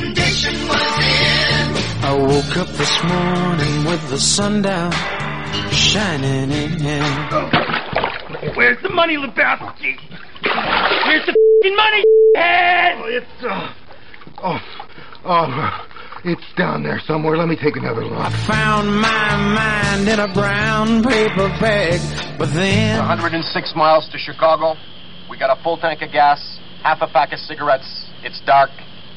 condition was in. I woke up this morning with the sun down, shining in. Where's the money, Lebowski? Where's the fing money, head? Oh, it's, uh, oh, oh, it's down there somewhere. Let me take another look. I found my mind in a brown paper bag, but then 106 miles to Chicago. We got a full tank of gas, half a pack of cigarettes. It's dark,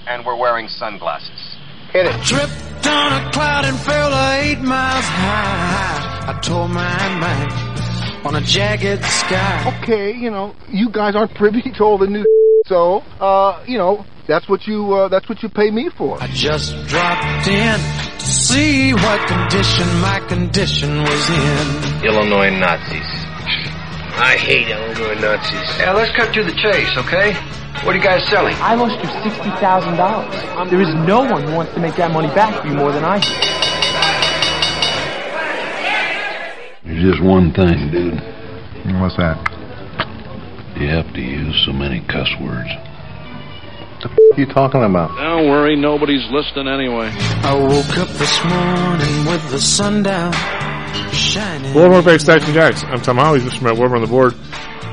and we're wearing sunglasses. Hit it. tripped on a cloud and fell eight miles high. I tore my mind on a jagged sky. Okay, you know, you guys aren't privy to all the new so, uh, you know, that's what you, uh, that's what you pay me for. I just dropped in to see what condition my condition was in. Illinois Nazis. I hate Illinois Nazis. Yeah, let's cut to the chase, okay? What are you guys selling? I lost you sixty thousand dollars. There is no one who wants to make that money back for you more than I do. There's just one thing, dude. What's that? You have to use so many cuss words. What are you talking about? Don't worry, nobody's listening anyway. I woke up this morning with the sun down, shining. Welcome back, Stocks and Jocks. I'm Tom Holly. This is Matt Weber on the board.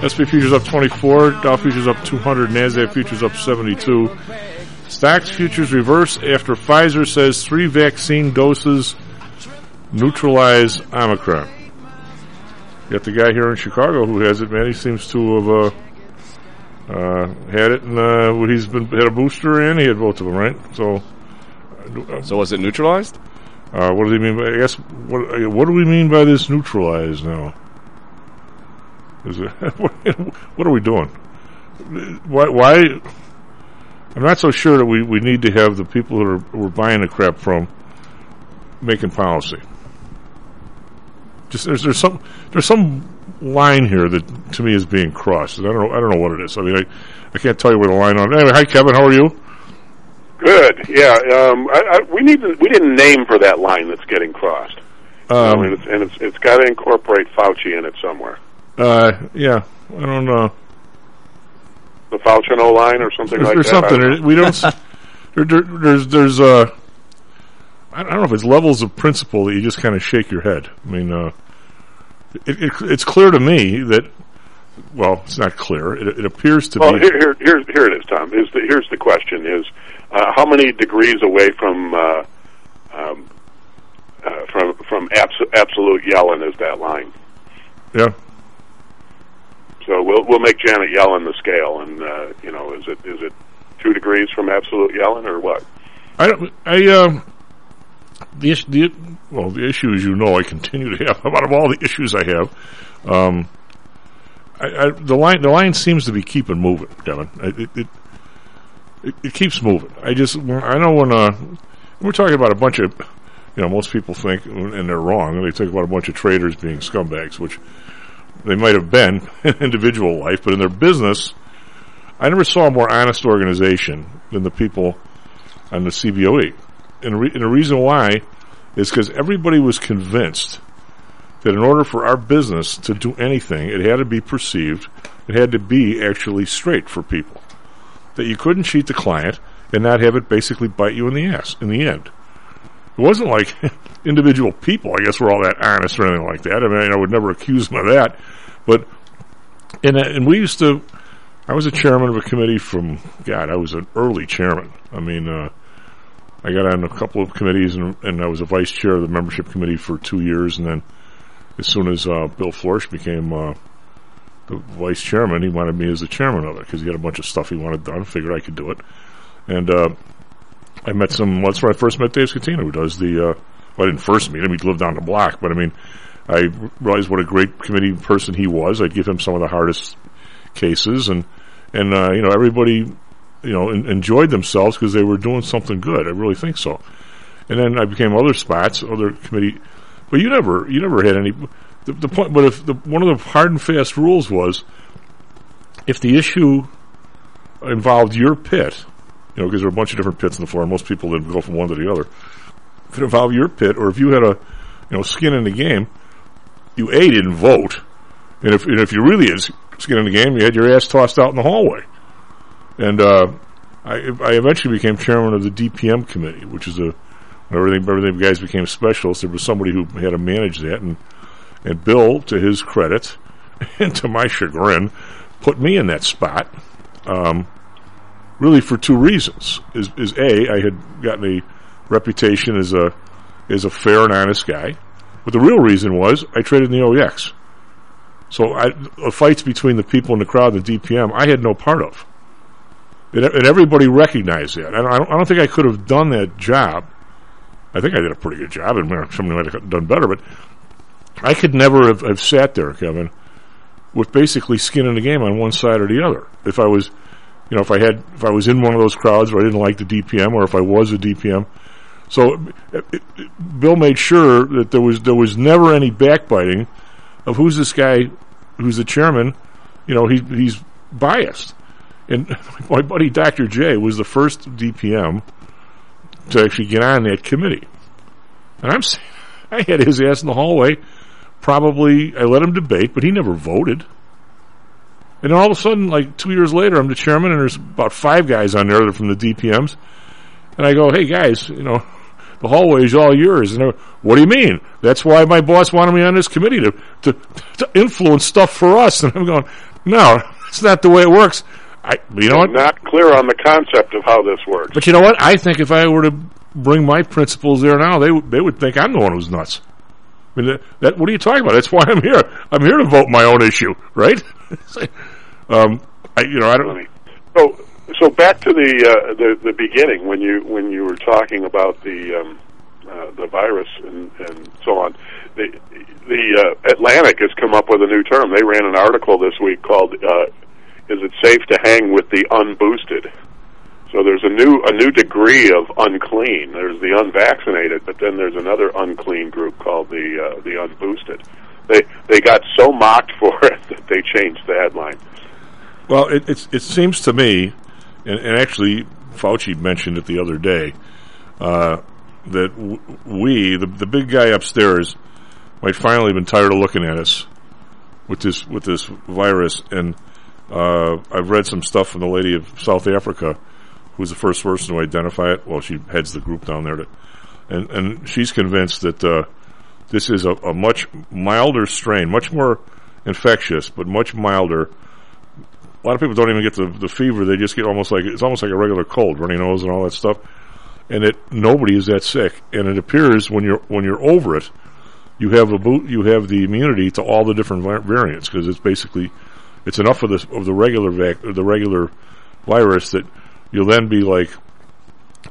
SP futures up 24, Dow futures up 200, Nasdaq futures up 72. Stocks futures reverse after Pfizer says three vaccine doses neutralize Omicron. You got the guy here in Chicago who has it, man. He seems to have uh, uh, had it, and uh, he's been had a booster and he had both of them, right? So, So was it neutralized? Uh, what do they mean by? I guess what what do we mean by this neutralize now? Is it what are we doing? Why? Why? I'm not so sure that we, we need to have the people that are we're buying the crap from making policy. Just there's there's some there's some line here that to me is being crossed. I don't know I don't know what it is. I mean I, I can't tell you where the line on. Anyway, hi Kevin, how are you? Good. Yeah. Um, I, I, we need. To, we didn't name for that line that's getting crossed. Um, and it's, and it's, it's got to incorporate Fauci in it somewhere. Uh, yeah, I don't know. The Fauciano line or something There's, like there's that. Something don't we don't. there, there, there's there's uh, I don't know if it's levels of principle that you just kind of shake your head. I mean, uh, it, it, it's clear to me that. Well, it's not clear. It, it appears to Well, be. here, here, here, here it is, Tom. Is the, here's the question: Is uh, how many degrees away from uh, um, uh, from from abs- absolute Yellen is that line? Yeah. So we'll we'll make Janet Yellen the scale, and uh, you know, is it is it two degrees from absolute Yellen or what? I don't. I um. The issue, the well, the issue, as you know, I continue to have. Out of all the issues I have, um, I, I, the line the line seems to be keeping moving, Kevin. It it, it, it keeps moving. I just I know when we're talking about a bunch of you know most people think and they're wrong. They talk about a bunch of traders being scumbags, which they might have been in individual life, but in their business, I never saw a more honest organization than the people on the CBOE. And, re- and the reason why is because everybody was convinced that in order for our business to do anything, it had to be perceived, it had to be actually straight for people. That you couldn't cheat the client and not have it basically bite you in the ass in the end. It wasn't like individual people, I guess, were all that honest or anything like that. I mean, I would never accuse them of that. But, and, uh, and we used to, I was a chairman of a committee from, God, I was an early chairman. I mean, uh, I got on a couple of committees and, and I was a vice chair of the membership committee for two years. And then as soon as uh, Bill Florsch became uh, the vice chairman, he wanted me as the chairman of it because he had a bunch of stuff he wanted done. Figured I could do it. And uh, I met some, well, that's where I first met Dave Scatino, who does the, uh, well, I didn't first meet him, he lived down the block, but I mean, I realized what a great committee person he was. I'd give him some of the hardest cases and, and, uh, you know, everybody, you know, en- enjoyed themselves because they were doing something good. I really think so. And then I became other spots, other committee, but you never, you never had any, the, the point, but if the, one of the hard and fast rules was, if the issue involved your pit, you know, because there are a bunch of different pits in the floor, most people didn't go from one to the other. If it involved your pit, or if you had a, you know, skin in the game, you A, didn't vote, and if, and if you really had skin in the game, you had your ass tossed out in the hallway. And, uh, I, I eventually became chairman of the DPM committee, which is a when everything everything guys became specialists. There was somebody who had to manage that, and and Bill, to his credit, and to my chagrin, put me in that spot. Um, really for two reasons: is is a I had gotten a reputation as a as a fair and honest guy, but the real reason was I traded in the OEX. So I, the fights between the people in the crowd the DPM, I had no part of. And, and everybody recognized that. I don't, I don't think I could have done that job. I think I did a pretty good job, and somebody might have done better, but I could never have, have sat there, Kevin, with basically skin in the game on one side or the other. If I was, you know, if I had, if I was in one of those crowds where I didn't like the DPM, or if I was a DPM, so it, it, Bill made sure that there was there was never any backbiting of who's this guy, who's the chairman. You know, he he's biased. And my buddy Dr. J was the first DPM to actually get on that committee. And I'm I had his ass in the hallway. Probably, I let him debate, but he never voted. And all of a sudden, like two years later, I'm the chairman, and there's about five guys on there that are from the DPMs. And I go, hey guys, you know, the hallway is all yours. And what do you mean? That's why my boss wanted me on this committee to, to, to influence stuff for us. And I'm going, no, it's not the way it works. I, you know what? Not clear on the concept of how this works. But you know what? I think if I were to bring my principles there now, they would they would think I'm the one who's nuts. Mean, that, that what are you talking about? That's why I'm here. I'm here to vote my own issue, right? um, I, you know, I don't. So, so back to the uh, the the beginning when you when you were talking about the um, uh, the virus and and so on. The the uh, Atlantic has come up with a new term. They ran an article this week called uh, "Is it safe to hang with the unboosted?" So there's a new a new degree of unclean. There's the unvaccinated, but then there's another unclean group called the uh, the unboosted. They they got so mocked for it that they changed the headline. Well, it it seems to me, and, and, actually Fauci mentioned it the other day, uh, that w- we the the big guy upstairs might finally have been tired of looking at us with this with this virus, and uh, I've read some stuff from the lady of South Africa who's the first person to identify it. Well, she heads the group down there, to, and and she's convinced that uh, this is a, a, much milder strain, much more infectious, but much milder. A lot of people don't even get the, the fever; they just get almost like it's almost like a regular cold, runny nose, and all that stuff. And it nobody is that sick, and it appears when you're when you're over it, you have a boot, you have the immunity to all the different variants because it's basically it's enough of the of the regular vac, the regular virus that you'll then be like,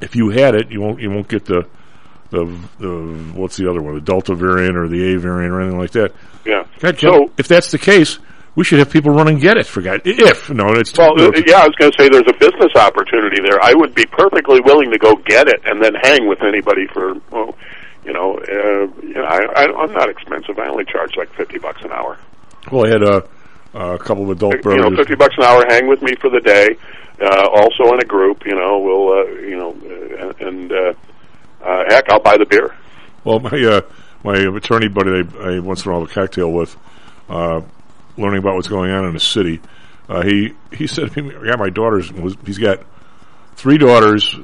if you had it, you won't you won't get the the the what's the other one, the Delta variant or the A variant or anything like that. Yeah. God, so if that's the case, we should have people run and get it. For God, if no, it's well, yeah. I was going to say there's a business opportunity there. I would be perfectly willing to go get it and then hang with anybody for well, you know, uh, you know, I, I, I'm not expensive. I only charge like fifty bucks an hour. Well, I had a, a couple of adult brothers. you know, fifty bucks an hour. Hang with me for the day uh, also in a group. You know, we'll uh, you know, uh, and uh, uh, heck, I'll buy the beer. Well, my uh, my attorney buddy, I, I once in a while have a cocktail with, uh, learning about what's going on in the city. Uh, he he said to me, "Yeah, my daughter's he's got three daughters.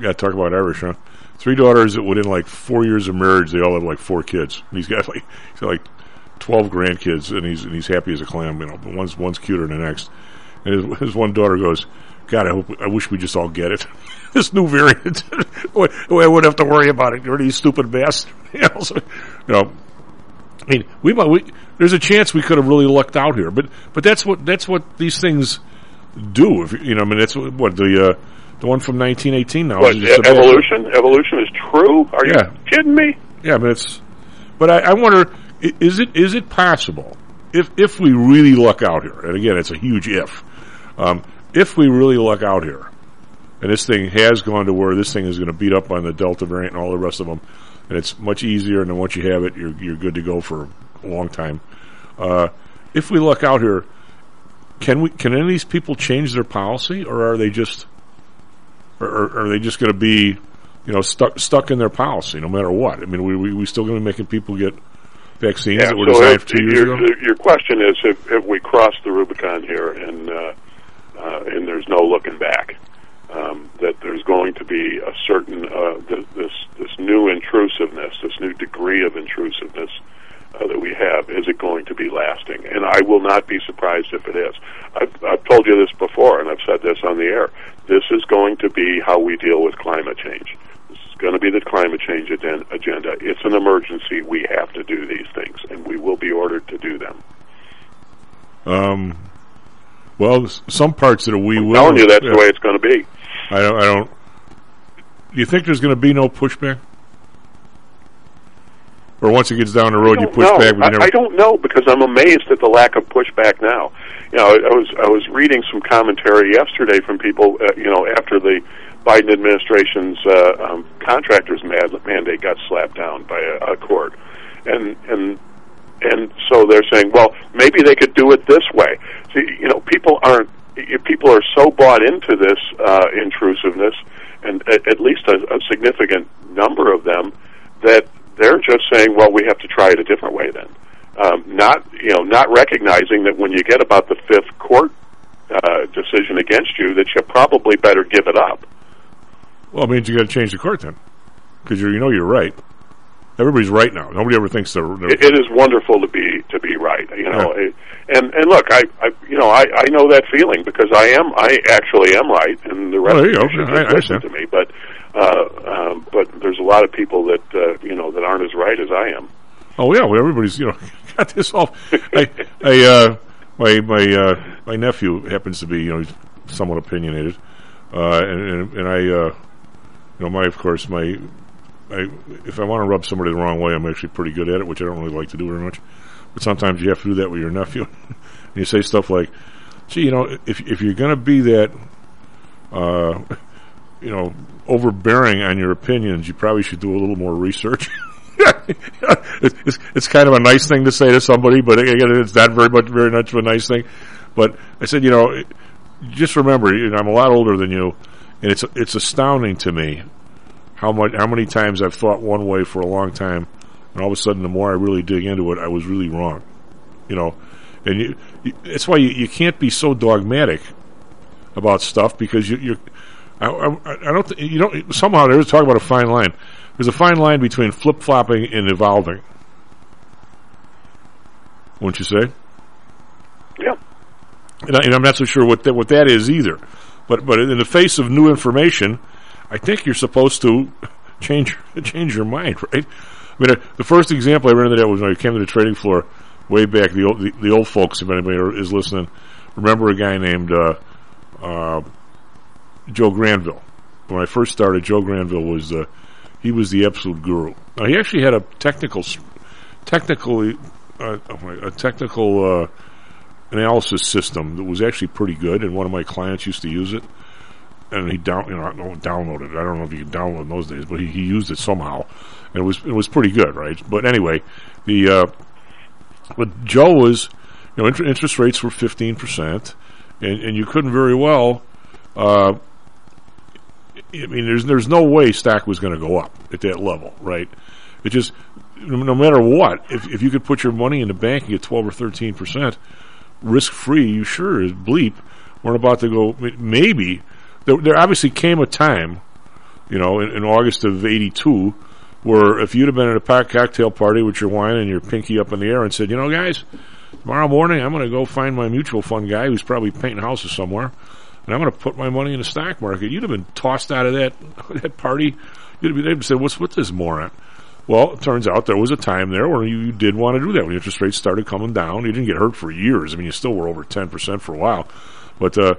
Got to talk about Irish, huh? Three daughters that within like four years of marriage, they all have like four kids. And he's got like he's got like twelve grandkids, and he's and he's happy as a clam. You know, but one's one's cuter than the next. And his, his one daughter goes, God, I hope, I wish we just all get it. this new variant, I wouldn't have to worry about it. You're these stupid bastards. you, know, so, you know, I mean, we might, we, there's a chance we could have really lucked out here, but, but that's what, that's what these things do. If, you know, I mean, that's what, what the, uh, the one from 1918 now. What, evolution? Evolution is true? Are yeah. you kidding me? Yeah, but it's, but I, I wonder, is it, is it possible if, if we really luck out here, and again, it's a huge if, um, if we really luck out here, and this thing has gone to where this thing is going to beat up on the Delta variant and all the rest of them, and it's much easier, and then once you have it, you're you're good to go for a long time. Uh, if we luck out here, can we? Can any of these people change their policy, or are they just, or, or are they just going to be, you know, stuck stuck in their policy no matter what? I mean, we we, we still going to be making people get vaccines yeah, that were so designed if, two years your, ago? Your question is if, if we cross the Rubicon here and uh, uh, and there's no looking back. Um, that there's going to be a certain uh, th- this this new intrusiveness, this new degree of intrusiveness uh, that we have. Is it going to be lasting? And I will not be surprised if it is. I've, I've told you this before, and I've said this on the air. This is going to be how we deal with climate change. Going to be the climate change agenda. It's an emergency. We have to do these things, and we will be ordered to do them. Um, well, some parts that we I'm will. telling you, that's yeah. the way it's going to be. I don't. I don't. Do you think there's going to be no pushback? Or once it gets down the road, you push know. back. I, never, I don't know because I'm amazed at the lack of pushback now. You know, I, I was I was reading some commentary yesterday from people. Uh, you know, after the Biden administration's uh, um, contractors mad, mandate got slapped down by a, a court, and and and so they're saying, well, maybe they could do it this way. See, you know, people aren't. People are so bought into this uh, intrusiveness, and at, at least a, a significant number of them, that they're just saying, well, we have to try it a different way then. Um, not, you know, not recognizing that when you get about the fifth court uh, decision against you, that you probably better give it up. Well, it means you got to change the court then, because you know you're right. Everybody's right now. Nobody ever thinks they're. they're It, it is wonderful to be to be right, you know. Yeah. It- and and look, I, I you know I, I know that feeling because I am I actually am right, and the rest Oh, of you you should I- I listen to me. But uh, um, but there's a lot of people that uh, you know that aren't as right as I am. Oh yeah, well everybody's you know got this all. I, I uh, my my uh, my nephew happens to be you know somewhat opinionated, uh, and and, and I uh, know my of course my I if I want to rub somebody the wrong way, I'm actually pretty good at it, which I don't really like to do very much. But sometimes you have to do that with your nephew, and you say stuff like, "Gee, you know, if if you're going to be that." Uh, you know, overbearing on your opinions, you probably should do a little more research. it's, it's, kind of a nice thing to say to somebody, but again, it's not very much, very much of a nice thing. But I said, you know, just remember, you know, I'm a lot older than you, and it's it's astounding to me how much how many times I've thought one way for a long time, and all of a sudden, the more I really dig into it, I was really wrong. You know, and you, you, that's why you, you can't be so dogmatic about stuff because you, you're. I, I, I don't. Th- you don't. Somehow there's talk about a fine line. There's a fine line between flip flopping and evolving. Wouldn't you say? Yeah. And, I, and I'm not so sure what that, what that is either. But but in the face of new information, I think you're supposed to change change your mind, right? I mean, uh, the first example I ran into that was when I came to the trading floor way back. The old the, the old folks, if anybody is listening, remember a guy named uh, uh, Joe Granville. When I first started, Joe Granville was uh, he was the absolute guru. Now he actually had a technical, technically, uh, a technical uh, analysis system that was actually pretty good, and one of my clients used to use it. And he down, you know, I it. I don't know if you can download in those days, but he, he used it somehow, and it was it was pretty good, right? But anyway, the uh, but Joe was, you know, inter- interest rates were fifteen percent, and and you couldn't very well. Uh, I mean, there's there's no way stock was going to go up at that level, right? It just no no matter what, if if you could put your money in the bank and get twelve or thirteen percent risk free, you sure as bleep weren't about to go. Maybe there, there obviously came a time, you know, in, in August of '82, where if you'd have been at a packed cocktail party with your wine and your pinky up in the air and said, you know, guys, tomorrow morning I'm going to go find my mutual fund guy who's probably painting houses somewhere, and I'm going to put my money in the stock market. You'd have been tossed out of that that party. You'd have, they'd have said, "What's with this moron?" Well, it turns out there was a time there where you, did want to do that when interest rates started coming down. You didn't get hurt for years. I mean, you still were over ten percent for a while, but uh,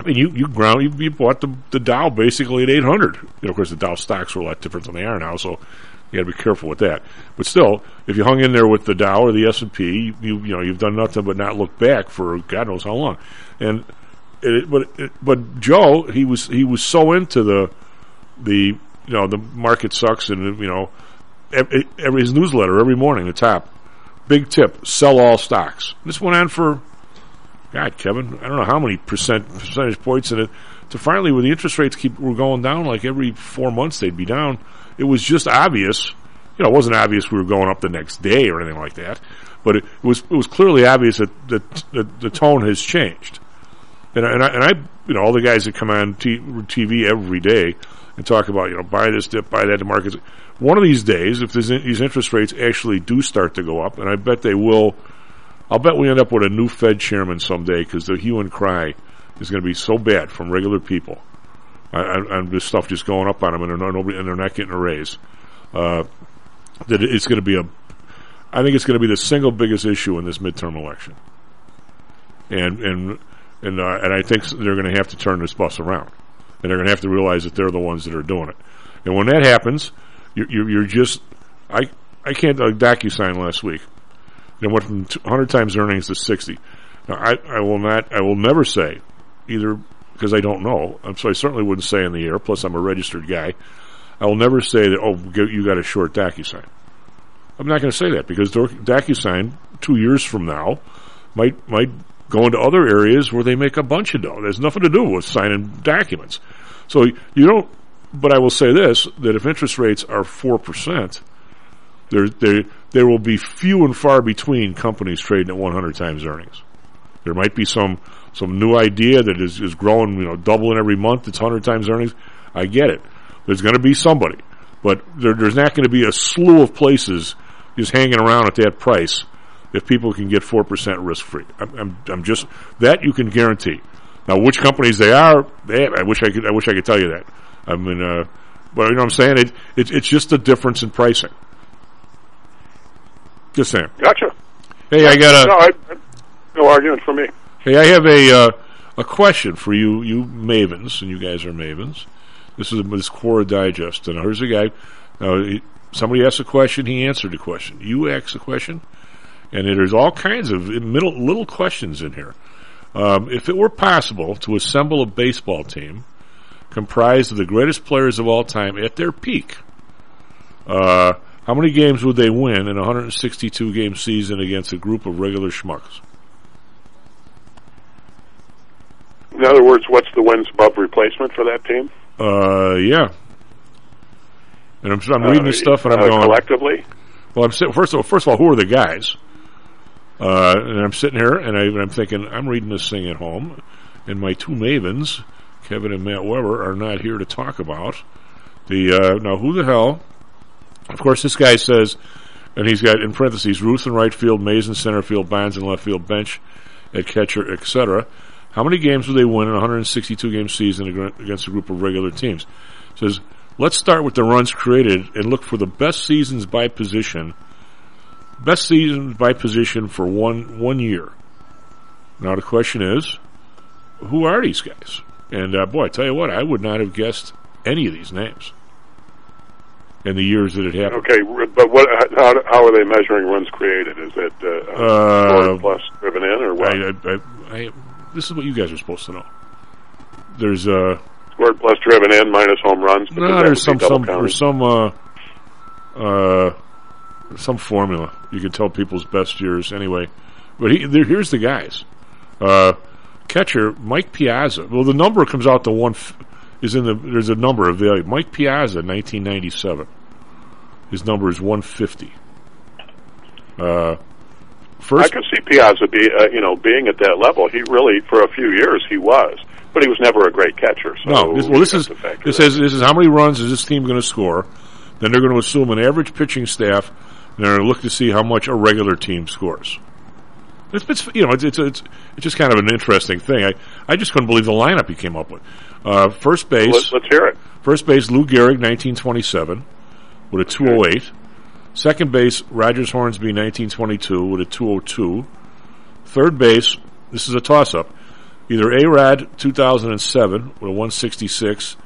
I mean, you you ground you, you bought the the Dow basically at eight hundred. You know, of course, the Dow stocks were a lot different than they are now, so you got to be careful with that. But still, if you hung in there with the Dow or the S and P, you you know you've done nothing but not look back for God knows how long. And it, but it, but Joe, he was he was so into the the you know the market sucks and you know every, his newsletter every morning the top big tip sell all stocks. This went on for God, Kevin, I don't know how many percent percentage points in it. To finally, when the interest rates keep were going down, like every four months they'd be down. It was just obvious. You know, it wasn't obvious we were going up the next day or anything like that, but it, it was it was clearly obvious that, that, that the tone has changed. and and I, and I you know all the guys that come on t- TV every day and talk about you know buy this dip, buy that to markets. One of these days, if these these interest rates actually do start to go up, and I bet they will, I'll bet we end up with a new Fed chairman someday because the hue and cry is going to be so bad from regular people. And this stuff just going up on them, and they're not, nobody, and they're not getting a raise. Uh, that it's going to be a, I think it's going to be the single biggest issue in this midterm election. And and and uh, and I think they're going to have to turn this bus around, and they're going to have to realize that they're the ones that are doing it. And when that happens, you're you're, you're just I I can't uh, DocuSign last week. It went from 100 times earnings to 60. Now I I will not I will never say either because I don't know. So I certainly wouldn't say in the air. Plus, I'm a registered guy. I will never say that. Oh, you got a short DocuSign. I'm not going to say that because DocuSign two years from now might might go into other areas where they make a bunch of dough. There's nothing to do with signing documents. So you don't. But I will say this: that if interest rates are four percent, there there there will be few and far between companies trading at 100 times earnings. There might be some some new idea that is, is growing, you know, doubling every month. It's 100 times earnings. I get it. There's going to be somebody, but there, there's not going to be a slew of places just hanging around at that price if people can get 4% risk free. I'm, I'm, I'm, just, that you can guarantee. Now, which companies they are, they, I wish I could, I wish I could tell you that. I mean, uh, but you know what I'm saying? It, it, it's just a difference in pricing. Just saying. Gotcha. Hey, I got a. No, I, no argument for me. Hey, I have a uh, a question for you, you mavens, and you guys are mavens. This is this Quora Digest, and here's a guy. Uh, somebody asked a question, he answered a question. You asked a question, and there's all kinds of middle, little questions in here. Um, if it were possible to assemble a baseball team comprised of the greatest players of all time at their peak, uh, how many games would they win in a 162 game season against a group of regular schmucks? In other words, what's the wins above replacement for that team? Uh, yeah. And I'm, I'm reading this stuff, and I'm uh, going collectively. Well, I'm first of all, first of all, who are the guys? Uh, and I'm sitting here, and, I, am thinking, I'm reading this thing at home, and my two mavens, Kevin and Matt Weber, are not here to talk about the. Uh, now, who the hell? Of course, this guy says, and he's got in parentheses Ruth in right field, Mays in center field, Bonds in left field, bench at catcher, etc. How many games will they win in a 162 game season against a group of regular teams? Says, let's start with the runs created and look for the best seasons by position. Best seasons by position for one one year. Now the question is, who are these guys? And uh, boy, I tell you what, I would not have guessed any of these names in the years that it happened. Okay, but what? How, how are they measuring runs created? Is it uh, uh, plus driven in or what? I, I, I, this is what you guys are supposed to know. There's uh scored plus driven in minus home runs. No, there's some some there's some uh uh some formula you can tell people's best years anyway. But he, there, here's the guys. Uh, catcher Mike Piazza. Well, the number comes out to one. F- is in the there's a number of value. Mike Piazza, 1997. His number is 150. Uh, First, I could see Piazza be, uh, you know, being at that level. He really, for a few years, he was, but he was never a great catcher. So no, this, well, this is this says this is how many runs is this team going to score? Then they're going to assume an average pitching staff, and they're to look to see how much a regular team scores. It's, it's you know, it's, it's it's it's just kind of an interesting thing. I I just couldn't believe the lineup he came up with. Uh, first base. Let's, let's hear it. First base, Lou Gehrig, 1927, with a 208. Second base, Rogers Hornsby, 1922, with a 202. Third base, this is a toss up. Either A-Rod, 2007, with a 166,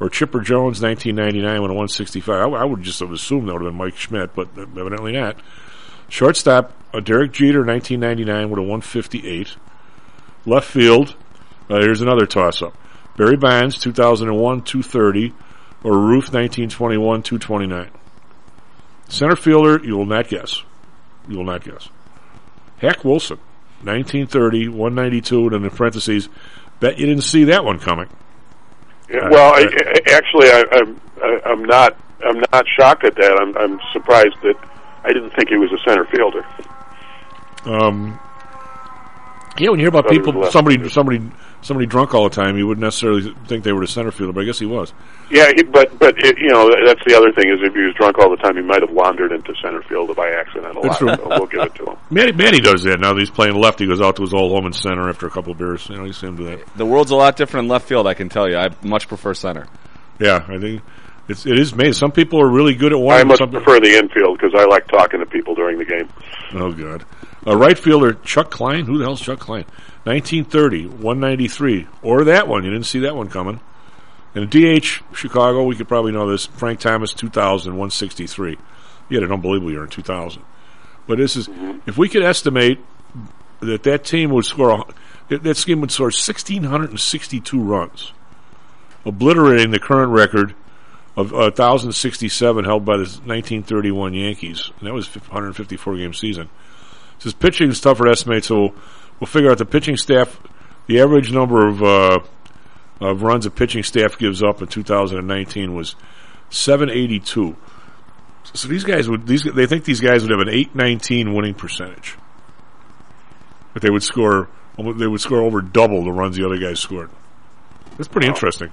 or Chipper Jones, 1999, with a 165. I, I would just have assumed that would have been Mike Schmidt, but evidently not. Shortstop, uh, Derek Jeter, 1999, with a 158. Left field, uh, here's another toss up. Barry Bonds, 2001, 230, or Ruth, 1921, 229. Center fielder, you will not guess. You will not guess. Hack Wilson, 1930, 192, and in parentheses, bet you didn't see that one coming. Yeah, well, uh, I, actually, I, I'm I, I'm not I'm not shocked at that. I'm I'm surprised that I didn't think he was a center fielder. Um, yeah, when you hear about people, somebody somebody somebody drunk all the time, you wouldn't necessarily think they were the center fielder, but I guess he was. Yeah, he, but but it, you know that's the other thing is if he was drunk all the time, he might have wandered into center field by accident a lot. That's true. So we'll give it to him. Manny, Manny does that now that he's playing left. He goes out to his old home in center after a couple of beers. You know, you see him do that. The world's a lot different in left field. I can tell you. I much prefer center. Yeah, I think it's it is amazing. Some people are really good at one. I much prefer the infield because I like talking to people during the game. Oh God, a right fielder Chuck Klein. Who the hell's Chuck Klein? 1930, 193, or that one. You didn't see that one coming. And DH Chicago, we could probably know this. Frank Thomas, 2000, 163. He had an unbelievable year in 2000. But this is, if we could estimate that that team would score, that, scheme would score 1,662 runs, obliterating the current record of uh, 1,067 held by the 1931 Yankees. And that was 154 game season. Says pitching is tougher to estimate, so we'll figure out the pitching staff, the average number of uh, of runs a pitching staff gives up in 2019 was 782. So these guys would these they think these guys would have an 819 winning percentage. But they would score they would score over double the runs the other guys scored. That's pretty interesting.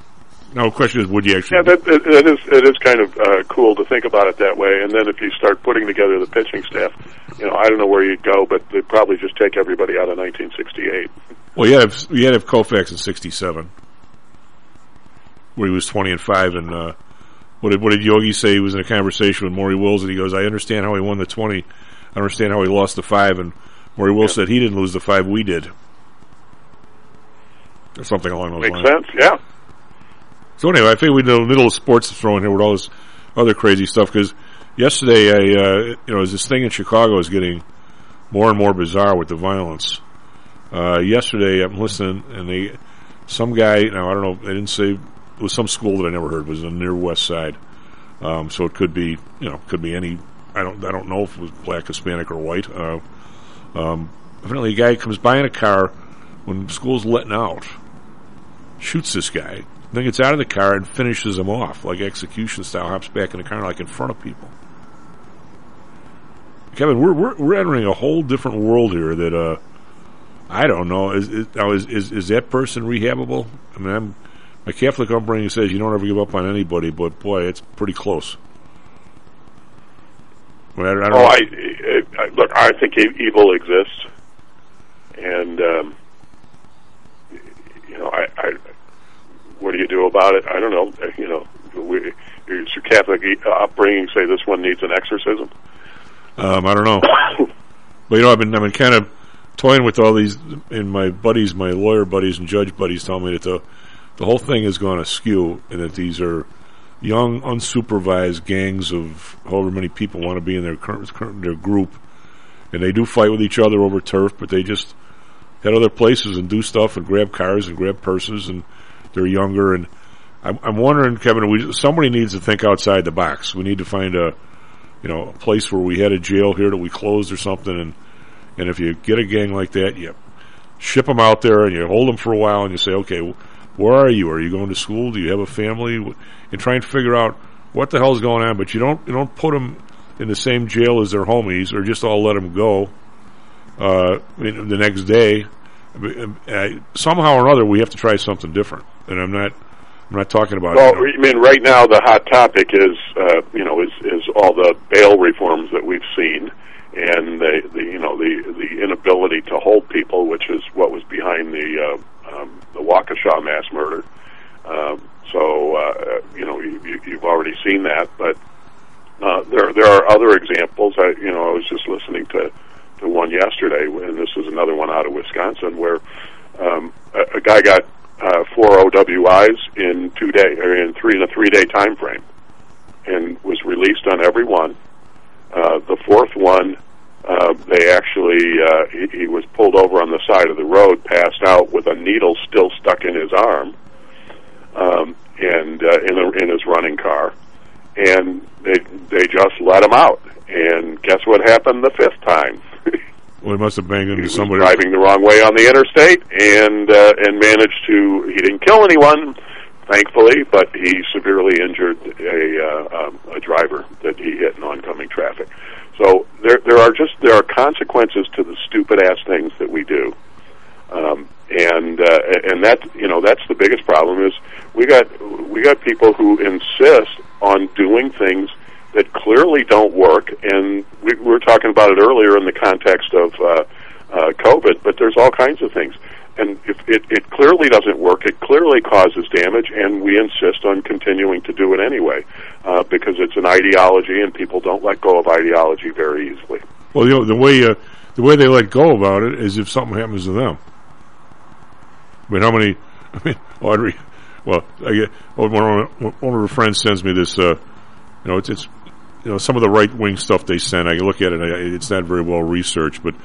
Now the question is, would you actually? Yeah, that, that is it is kind of uh, cool to think about it that way. And then if you start putting together the pitching staff, you know, I don't know where you'd go, but they'd probably just take everybody out of 1968. Well, you had have, you had to have Koufax in '67, where he was 20 and five. And uh, what did what did Yogi say? He was in a conversation with Maury Wills, and he goes, "I understand how he won the 20. I understand how he lost the five." And Maury Wills said he didn't lose the five, we did. Or something along those Makes lines. sense, yeah. So anyway, I think we know middle of sports throw in here with all this other crazy stuff because yesterday, I uh, you know, this thing in Chicago is getting more and more bizarre with the violence. Uh, yesterday, I'm listening, and they some guy now I don't know, they didn't say it was some school that I never heard it was on the near west side, um, so it could be you know could be any I don't I don't know if it was black, Hispanic, or white. Uh, um, evidently, a guy comes by in a car when school's letting out, shoots this guy, then gets out of the car and finishes him off, like execution style, hops back in the car, like in front of people. Kevin, we're we're, we're entering a whole different world here. That uh, I don't know. Is is, is is that person rehabable? I mean, I'm, my Catholic upbringing says you don't ever give up on anybody, but boy, it's pretty close. I, mean, I, Oh, know. I, I look. I think evil exists, and um, you know, I, I. What do you do about it? I don't know. Uh, You know, we, your Catholic e- upbringing say this one needs an exorcism. Um, I don't know. but you know, I've been I've been kind of toying with all these, and my buddies, my lawyer buddies and judge buddies, tell me that the the whole thing has gone askew, and that these are young, unsupervised gangs of however many people want to be in their current, current their group, and they do fight with each other over turf, but they just head other places and do stuff and grab cars and grab purses, and they're younger. And I'm, I'm wondering, Kevin, we somebody needs to think outside the box. We need to find a you know, a place where we had a jail here that we closed or something, and and if you get a gang like that, you ship them out there and you hold them for a while, and you say, okay, where are you? Are you going to school? Do you have a family? And try and figure out what the hell's going on. But you don't you don't put them in the same jail as their homies, or just all let them go uh, the next day. Uh, somehow or other, we have to try something different. And I'm not. I'm not talking about. Well, you know, I mean, right now the hot topic is, uh, you know, is is all the bail reforms that we've seen, and the, the you know the the inability to hold people, which is what was behind the uh, um, the Waukesha mass murder. Um, so uh, you know you, you- you've already seen that, but uh, there there are other examples. I you know I was just listening to to one yesterday, and this is another one out of Wisconsin where um, a, a guy got uh, four OWIs in two day or in three in a three day time frame, and was released on every one. Uh, the fourth one, uh, they actually uh, he, he was pulled over on the side of the road, passed out with a needle still stuck in his arm, um, and uh, in a, in his running car, and they they just let him out. And guess what happened the fifth time? Well, he must have banged into somebody. driving the wrong way on the interstate and uh, and managed to he didn't kill anyone thankfully but he severely injured a uh, um, a driver that he hit in oncoming traffic so there there are just there are consequences to the stupid ass things that we do um, and uh, and that you know that's the biggest problem is we got we got people who insist on doing things that clearly don't work, and we, we were talking about it earlier in the context of uh, uh, COVID, but there's all kinds of things. And if it, it clearly doesn't work, it clearly causes damage, and we insist on continuing to do it anyway uh, because it's an ideology, and people don't let go of ideology very easily. Well, you know the way uh, the way they let go about it is if something happens to them. I mean, how many? I mean, Audrey. Well, I get one of one of her friends sends me this. Uh, you know, it's it's you know some of the right wing stuff they sent, I look at it. It's not very well researched, but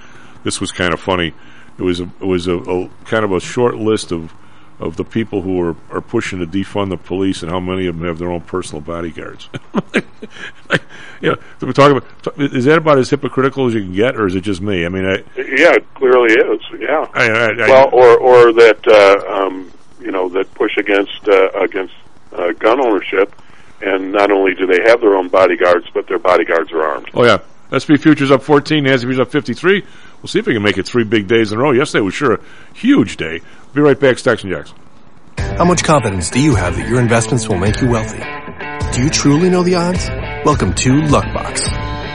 this was kind of funny. It was a, it was a, a kind of a short list of of the people who are, are pushing to defund the police and how many of them have their own personal bodyguards. like, know, we're talking about, is that about as hypocritical as you can get, or is it just me? I mean, I, yeah, it clearly is. Yeah. I, I, well, or or that uh, um, you know that push against uh, against uh, gun ownership, and not only do they have their own bodyguards, but their bodyguards are armed. Oh yeah, SP futures up 14, NASDAQ futures up 53. We'll see if we can make it three big days in a row. Yesterday was sure a huge day. Be right back, Stocks and Jocks. How much confidence do you have that your investments will make you wealthy? Do you truly know the odds? Welcome to Luckbox,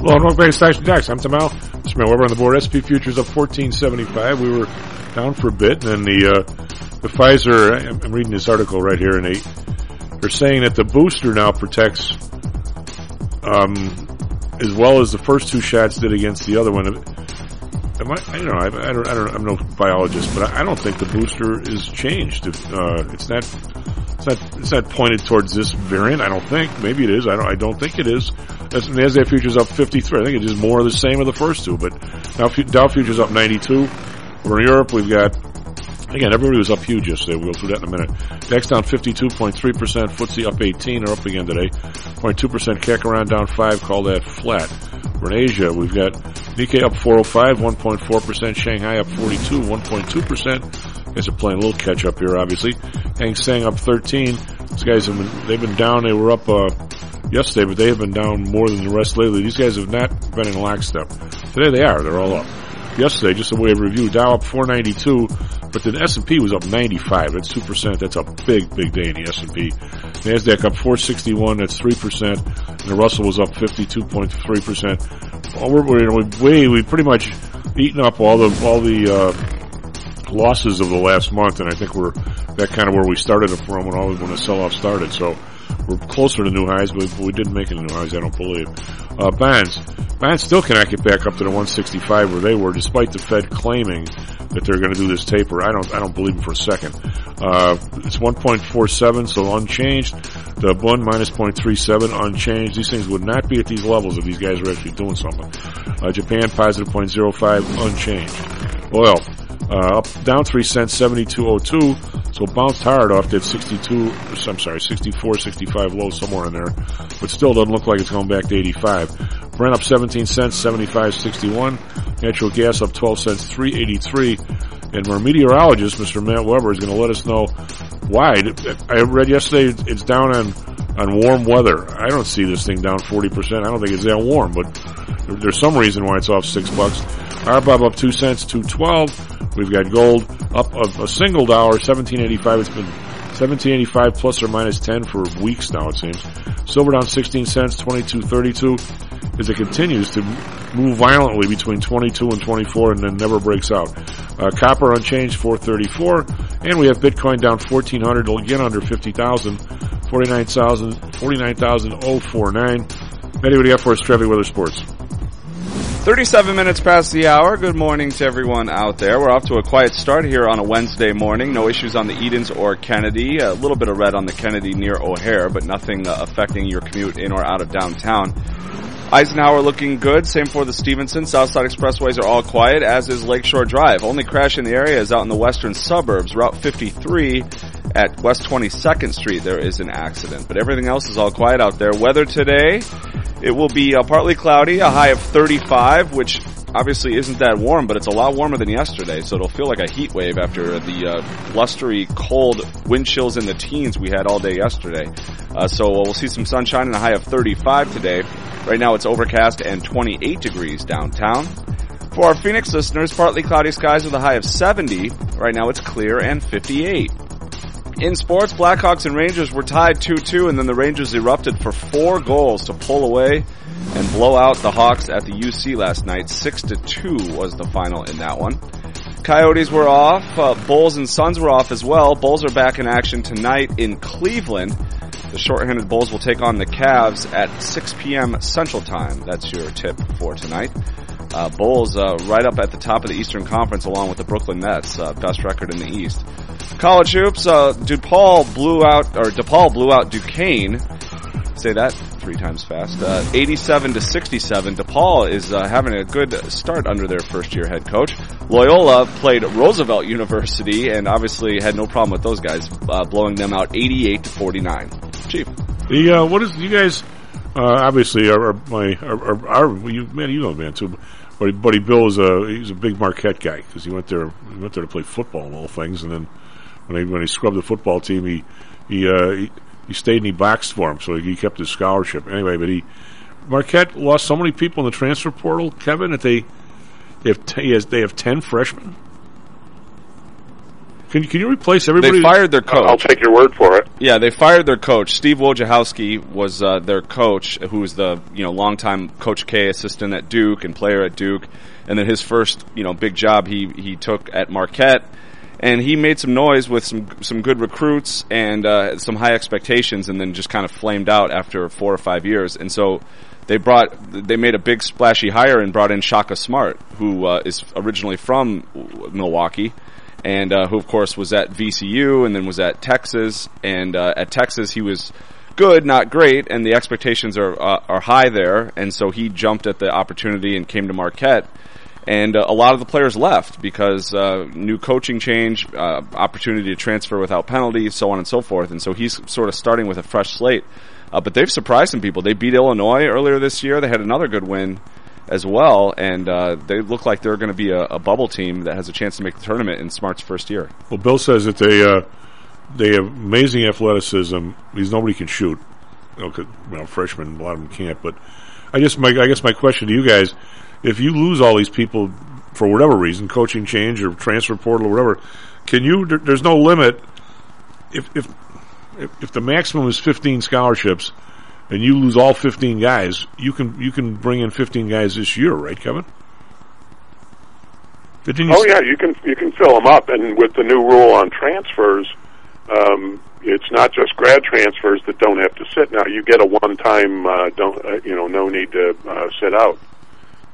Hello, and welcome back to. I'm Tom Haugh. Mr. Matt Weber on the board. SP futures up 1475. We were down for a bit, and then the uh, the Pfizer. I'm I'm reading this article right here, and they they're saying that the booster now protects um, as well as the first two shots did against the other one. Am I, I don't know. I, I don't. I don't. I'm no biologist, but I, I don't think the booster is changed. If, uh, it's not. It's not. It's not pointed towards this variant. I don't think. Maybe it is. I don't. I don't think it is. That's, Nasdaq futures up 53. I think it's just more of the same of the first two. But now Dow futures up 92. Over in Europe, we've got Again, everybody was up huge yesterday. We'll go through that in a minute. DAX down 52.3%. FTSE up 18. They're up again today. 0.2%. CAC around down 5. Call that flat. We're in Asia. We've got Nikkei up 405. 1.4%. Shanghai up 42. 1.2%. Guys are playing a little catch up here, obviously. Hang Seng up 13. These guys have been, they've been down. They were up, uh, yesterday, but they have been down more than the rest lately. These guys have not been in lockstep. Today they are. They're all up. Yesterday, just a way of review, Dow up 492, but the S&P was up 95. That's 2%. That's a big, big day in the S&P. NASDAQ up 461. That's 3%. and the Russell was up 52.3%. Well, we're, we're, we we pretty much eaten up all the, all the, uh, losses of the last month, and I think we're that kind of where we started it from when all when the sell-off started. So we're closer to new highs, but we didn't make any new highs, I don't believe. Uh, bonds. Bonds still cannot get back up to the 165 where they were, despite the Fed claiming that they're going to do this taper. I don't, I don't believe them for a second. Uh, it's 1.47, so unchanged. The Bund minus 0.37, unchanged. These things would not be at these levels if these guys were actually doing something. Uh, Japan positive 0.05, unchanged. Oil, uh, up, down 3 cents, 72.02. So bounced hard off that 62, I'm sorry, 64, 65 low somewhere in there. But still doesn't look like it's going back to 85. Brent up 17 cents, 75.61. Natural gas up 12 cents, 383. And our meteorologist, Mr. Matt Weber, is going to let us know why. I read yesterday it's down on, on warm weather. I don't see this thing down 40%. I don't think it's that warm, but there's some reason why it's off six bucks. RBOB up two cents, 212. We've got gold up a, a single dollar, 1785. It's been 1785 plus or minus 10 for weeks now, it seems. Silver down 16 cents, 2232 as it continues to move violently between 22 and 24 and then never breaks out. Uh, copper unchanged 434 and we have Bitcoin down 1400 again under 50,000 49,000 49,049 Eddie, what do you got for us, Trevi Weather Sports? 37 minutes past the hour. Good morning to everyone out there. We're off to a quiet start here on a Wednesday morning. No issues on the Edens or Kennedy. A little bit of red on the Kennedy near O'Hare, but nothing uh, affecting your commute in or out of downtown. Eisenhower looking good. Same for the Stevenson. Southside expressways are all quiet, as is Lakeshore Drive. Only crash in the area is out in the western suburbs. Route 53 at West 22nd Street, there is an accident. But everything else is all quiet out there. Weather today, it will be uh, partly cloudy, a high of 35, which obviously isn't that warm, but it's a lot warmer than yesterday, so it'll feel like a heat wave after the uh, blustery, cold wind chills in the teens we had all day yesterday. Uh, so we'll see some sunshine and a high of 35 today. Right now it's overcast and 28 degrees downtown. For our Phoenix listeners, partly cloudy skies with a high of 70. Right now it's clear and 58. In sports, Blackhawks and Rangers were tied 2-2 and then the Rangers erupted for four goals to pull away and blow out the Hawks at the UC last night. 6 to 2 was the final in that one. Coyotes were off. Uh, Bulls and Suns were off as well. Bulls are back in action tonight in Cleveland. The shorthanded Bulls will take on the Cavs at 6 p.m. Central Time. That's your tip for tonight. Uh, Bulls uh, right up at the top of the Eastern Conference along with the Brooklyn Nets, uh, best record in the East. College hoops, uh, DePaul blew out, or DePaul blew out Duquesne. Say that three times fast. Uh, 87 to 67. DePaul is uh, having a good start under their first year head coach. Loyola played Roosevelt University and obviously had no problem with those guys, uh, blowing them out 88 to 49. Chief. The, uh, what is, you guys, uh, obviously are, my, are, are, you, man, you know the man too. Buddy, Buddy Bill is a, he's a big Marquette guy because he went there, he went there to play football and all things and then when he, when he scrubbed the football team, he, he, uh, he, he stayed and he boxed for him, so he kept his scholarship. Anyway, but he Marquette lost so many people in the transfer portal, Kevin, that they they have t- has, they have ten freshmen. Can can you replace everybody? They fired their coach. I'll take your word for it. Yeah, they fired their coach. Steve Wojciechowski was uh, their coach, who was the you know longtime Coach K assistant at Duke and player at Duke, and then his first you know big job he he took at Marquette and he made some noise with some some good recruits and uh, some high expectations, and then just kind of flamed out after four or five years. And so they brought they made a big splashy hire and brought in Shaka Smart, who uh, is originally from Milwaukee. And uh, who, of course, was at VCU and then was at Texas. And uh, at Texas, he was good, not great, and the expectations are uh, are high there. And so he jumped at the opportunity and came to Marquette and uh, a lot of the players left because uh, new coaching change, uh, opportunity to transfer without penalty, so on and so forth. And so he's sort of starting with a fresh slate. Uh, but they've surprised some people. They beat Illinois earlier this year. They had another good win as well, and uh, they look like they're going to be a, a, bubble team that has a chance to make the tournament in Smart's first year. Well, Bill says that they uh, they have amazing athleticism. Because nobody can shoot. You know, you know, freshmen, a lot of them can't. But I just my I guess my question to you guys if you lose all these people for whatever reason, coaching change or transfer portal or whatever, can you? There's no limit. If if if the maximum is 15 scholarships, and you lose all 15 guys, you can you can bring in 15 guys this year, right, Kevin? Oh yeah, you can you can fill them up, and with the new rule on transfers, um, it's not just grad transfers that don't have to sit. Now you get a one-time, uh, don't uh, you know, no need to uh, sit out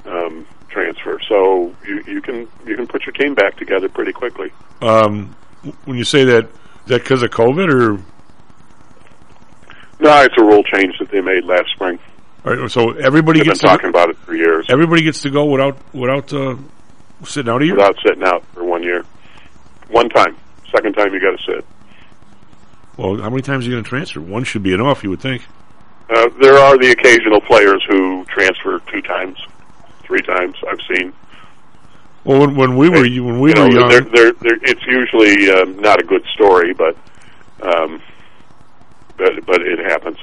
um, transfer. So you you can you can put your team back together pretty quickly. Um, when you say that, is that because of COVID or? No, it's a rule change that they made last spring. All right, so everybody They've been gets to talking about it for years everybody gets to go without without uh, sitting out a year. without sitting out for one year. One time, second time you got to sit. Well, how many times are you going to transfer? One should be enough, you would think. Uh, there are the occasional players who transfer two times, three times. I've seen. Well, when, when we were when we you were know, young, they're, they're, they're, it's usually um, not a good story, but um, but but it happens.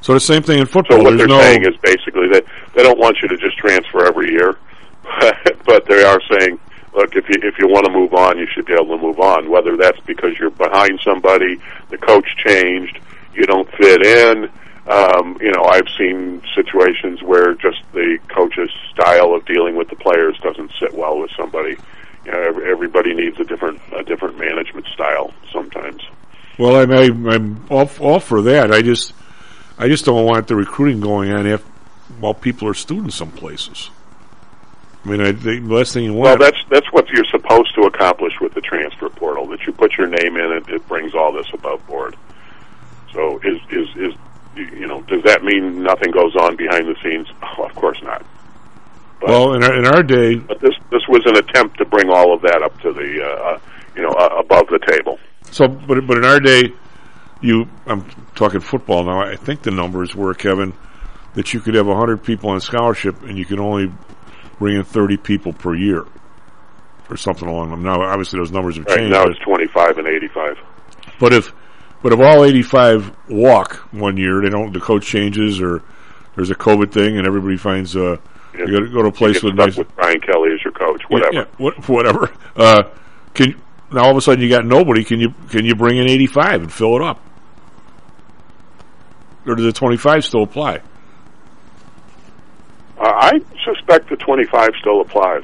so the same thing in football. So what they're no saying is basically that they don't want you to just transfer every year, but they are saying, look, if you if you want to move on, you should be able to move on. Whether that's because you're behind somebody, the coach changed, you don't fit in. Um, you know, I've seen situations where just the coach's style of dealing with the players doesn't sit well with somebody. You know, everybody needs a different a different management style sometimes. Well, I'm I'm, I'm all, all for that. I just I just don't want the recruiting going on if while people are students some places. I mean, I, the last thing you want. Well, that's that's what you're supposed to accomplish with the transfer portal. That you put your name in it, it brings all this above board. So, is is is you know, does that mean nothing goes on behind the scenes? Oh, of course not. well, in our, in our day, But this this was an attempt to bring all of that up to the uh, uh, you know uh, above the table. so but but in our day, you I'm talking football now. I think the numbers were Kevin that you could have hundred people on scholarship and you can only bring in thirty people per year or something along them. Now, obviously, those numbers have Right changed. now, it's 25 and 85. But if but if all eighty five walk one year, they don't. The coach changes, or there's a COVID thing, and everybody finds uh, you got to go to a place with nice. with Brian Kelly as your coach, whatever. Yeah, yeah, what, whatever. Uh, can now all of a sudden you got nobody? Can you can you bring in eighty five and fill it up, or does the twenty five still apply? Uh, I suspect the 25 still applies.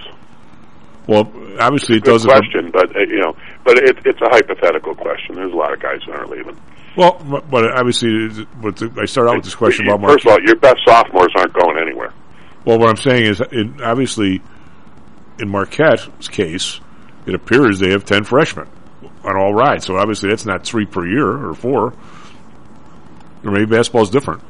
Well, obviously it doesn't. question, but uh, you know, but it, it's a hypothetical question. There's a lot of guys that aren't leaving. Well, but, obviously, but the, I start out with this question about First of all, your best sophomores aren't going anywhere. Well, what I'm saying is, it, obviously, in Marquette's case, it appears they have 10 freshmen on all rides. So obviously, that's not three per year or four. Or maybe basketball's different.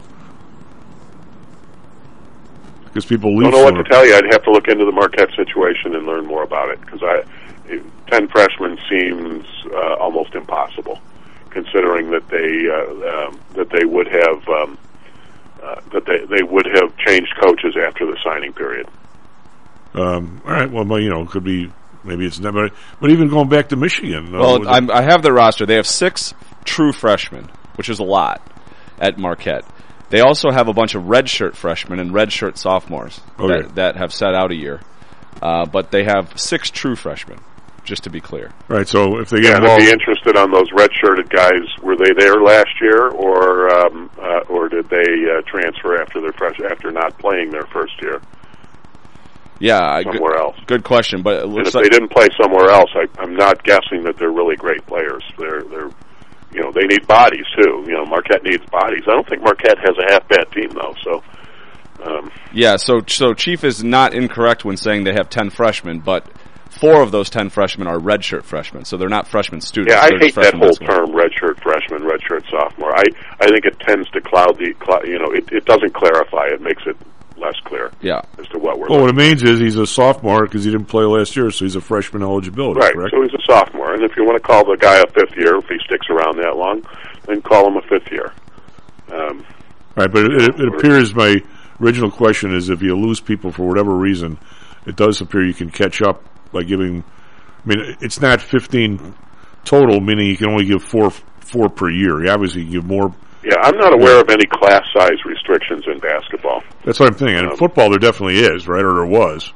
Because people leave. I don't know what to tell you. I'd have to look into the Marquette situation and learn more about it because I, ten freshmen seems uh, almost impossible, considering that they uh, um, that they would have um, uh, that they they would have changed coaches after the signing period. Um, all right. Well, you know, it could be. Maybe it's never. But even going back to Michigan. uh, Well, I'm, I have the roster. They have six true freshmen, which is a lot at Marquette. They also have a bunch of redshirt freshmen and redshirt sophomores Okay. that, that have sat out a year. Uh, but they have six true freshmen, just to be clear. right. So if they Yeah, get and I'd involved, be interested on those redshirted guys. Were they there last year, or um, uh, or did they uh, transfer after their fresh after not playing their first year? Yeah, I- Somewhere else. Good question, but it And if like they didn't play somewhere else, I, I'm not guessing that they're really great players. They're they're you know they need bodies too. You know Marquette needs bodies. I don't think Marquette has a half bad team though. So um, Yeah, so so Chief is not incorrect when saying they have ten freshmen, but four of those ten freshmen are redshirt freshmen, so they're not freshman students. yeah, I They're hate that whole term redshirt freshman, redshirt sophomore. I I think it tends to cloud the clou- you know it, it doesn't clarify. It makes it less clear Yeah. as to what we're well, what it means is he's a sophomore because he didn't play last year, so he's a freshman eligibility. Right, Correct. so he's a sophomore, and if you want to call the guy a fifth year, if he sticks around that long, then call him a fifth year. Um, Right, but it, it, it appears my original question is if you lose people for whatever reason, it does appear you can catch up by giving. I mean, it's not fifteen total, meaning you can only give four four per year. You obviously give more. yeah, I'm not aware of any class size restrictions in basketball. That's what I'm thinking. In Um, football, there definitely is, right, or there was.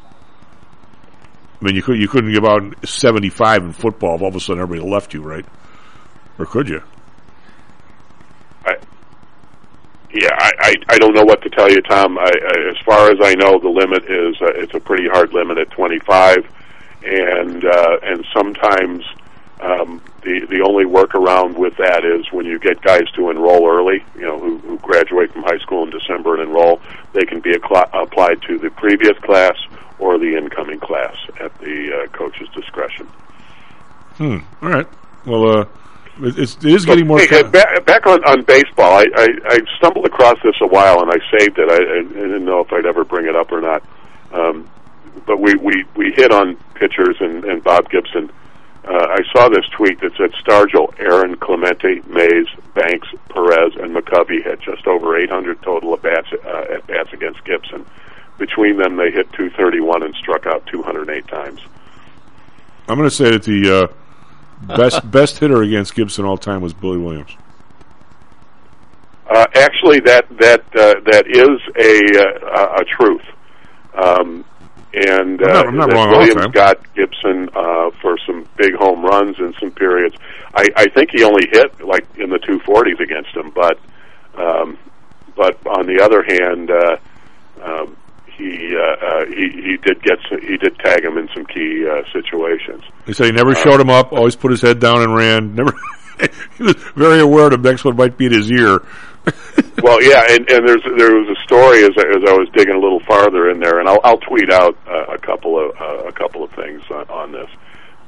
I mean, you could you couldn't give out seventy five in football if all of a sudden everybody left you, right? Or could you? I, Yeah, I, I I don't know what to tell you, Tom. I, I, as far as I know, the limit is uh, it's a pretty hard limit at 25, and uh, and sometimes um, the the only workaround with that is when you get guys to enroll early, you know, who, who graduate from high school in December and enroll, they can be applied to the previous class or the incoming class at the uh, coach's discretion. Hmm. All right. Well, uh, it, it's, it is getting more. Hey, kind back, back on, on baseball, I, I, I stumbled across this a while and I saved it. I, I didn't know if I'd ever bring it up or not. Um, but we, we, we hit on pitchers and, and Bob Gibson. Uh, I saw this tweet that said Stargell, Aaron, Clemente, Mays, Banks, Perez, and McCovey had just over 800 total at bats, uh, at bats against Gibson. Between them, they hit 231 and struck out 208 times. I'm going to say that the uh, best best hitter against Gibson all time was Billy Williams. Uh, actually, that that uh, that is a uh, a truth. Um, and I'm uh, not- I'm not that wrong Williams time. got Gibson uh, for some big home runs in some periods. I, I think he only hit like in the 240s against him, but um, but on the other hand, uh, um, he, uh, uh, he he did get some, he did tag him in some key uh, situations. He said he never showed him up. Always put his head down and ran. Never. he was very aware the next one might be his ear. well, yeah, and, and there's there was a story as I, as I was digging a little farther in there, and I'll, I'll tweet out uh, a couple of uh, a couple of things on, on this.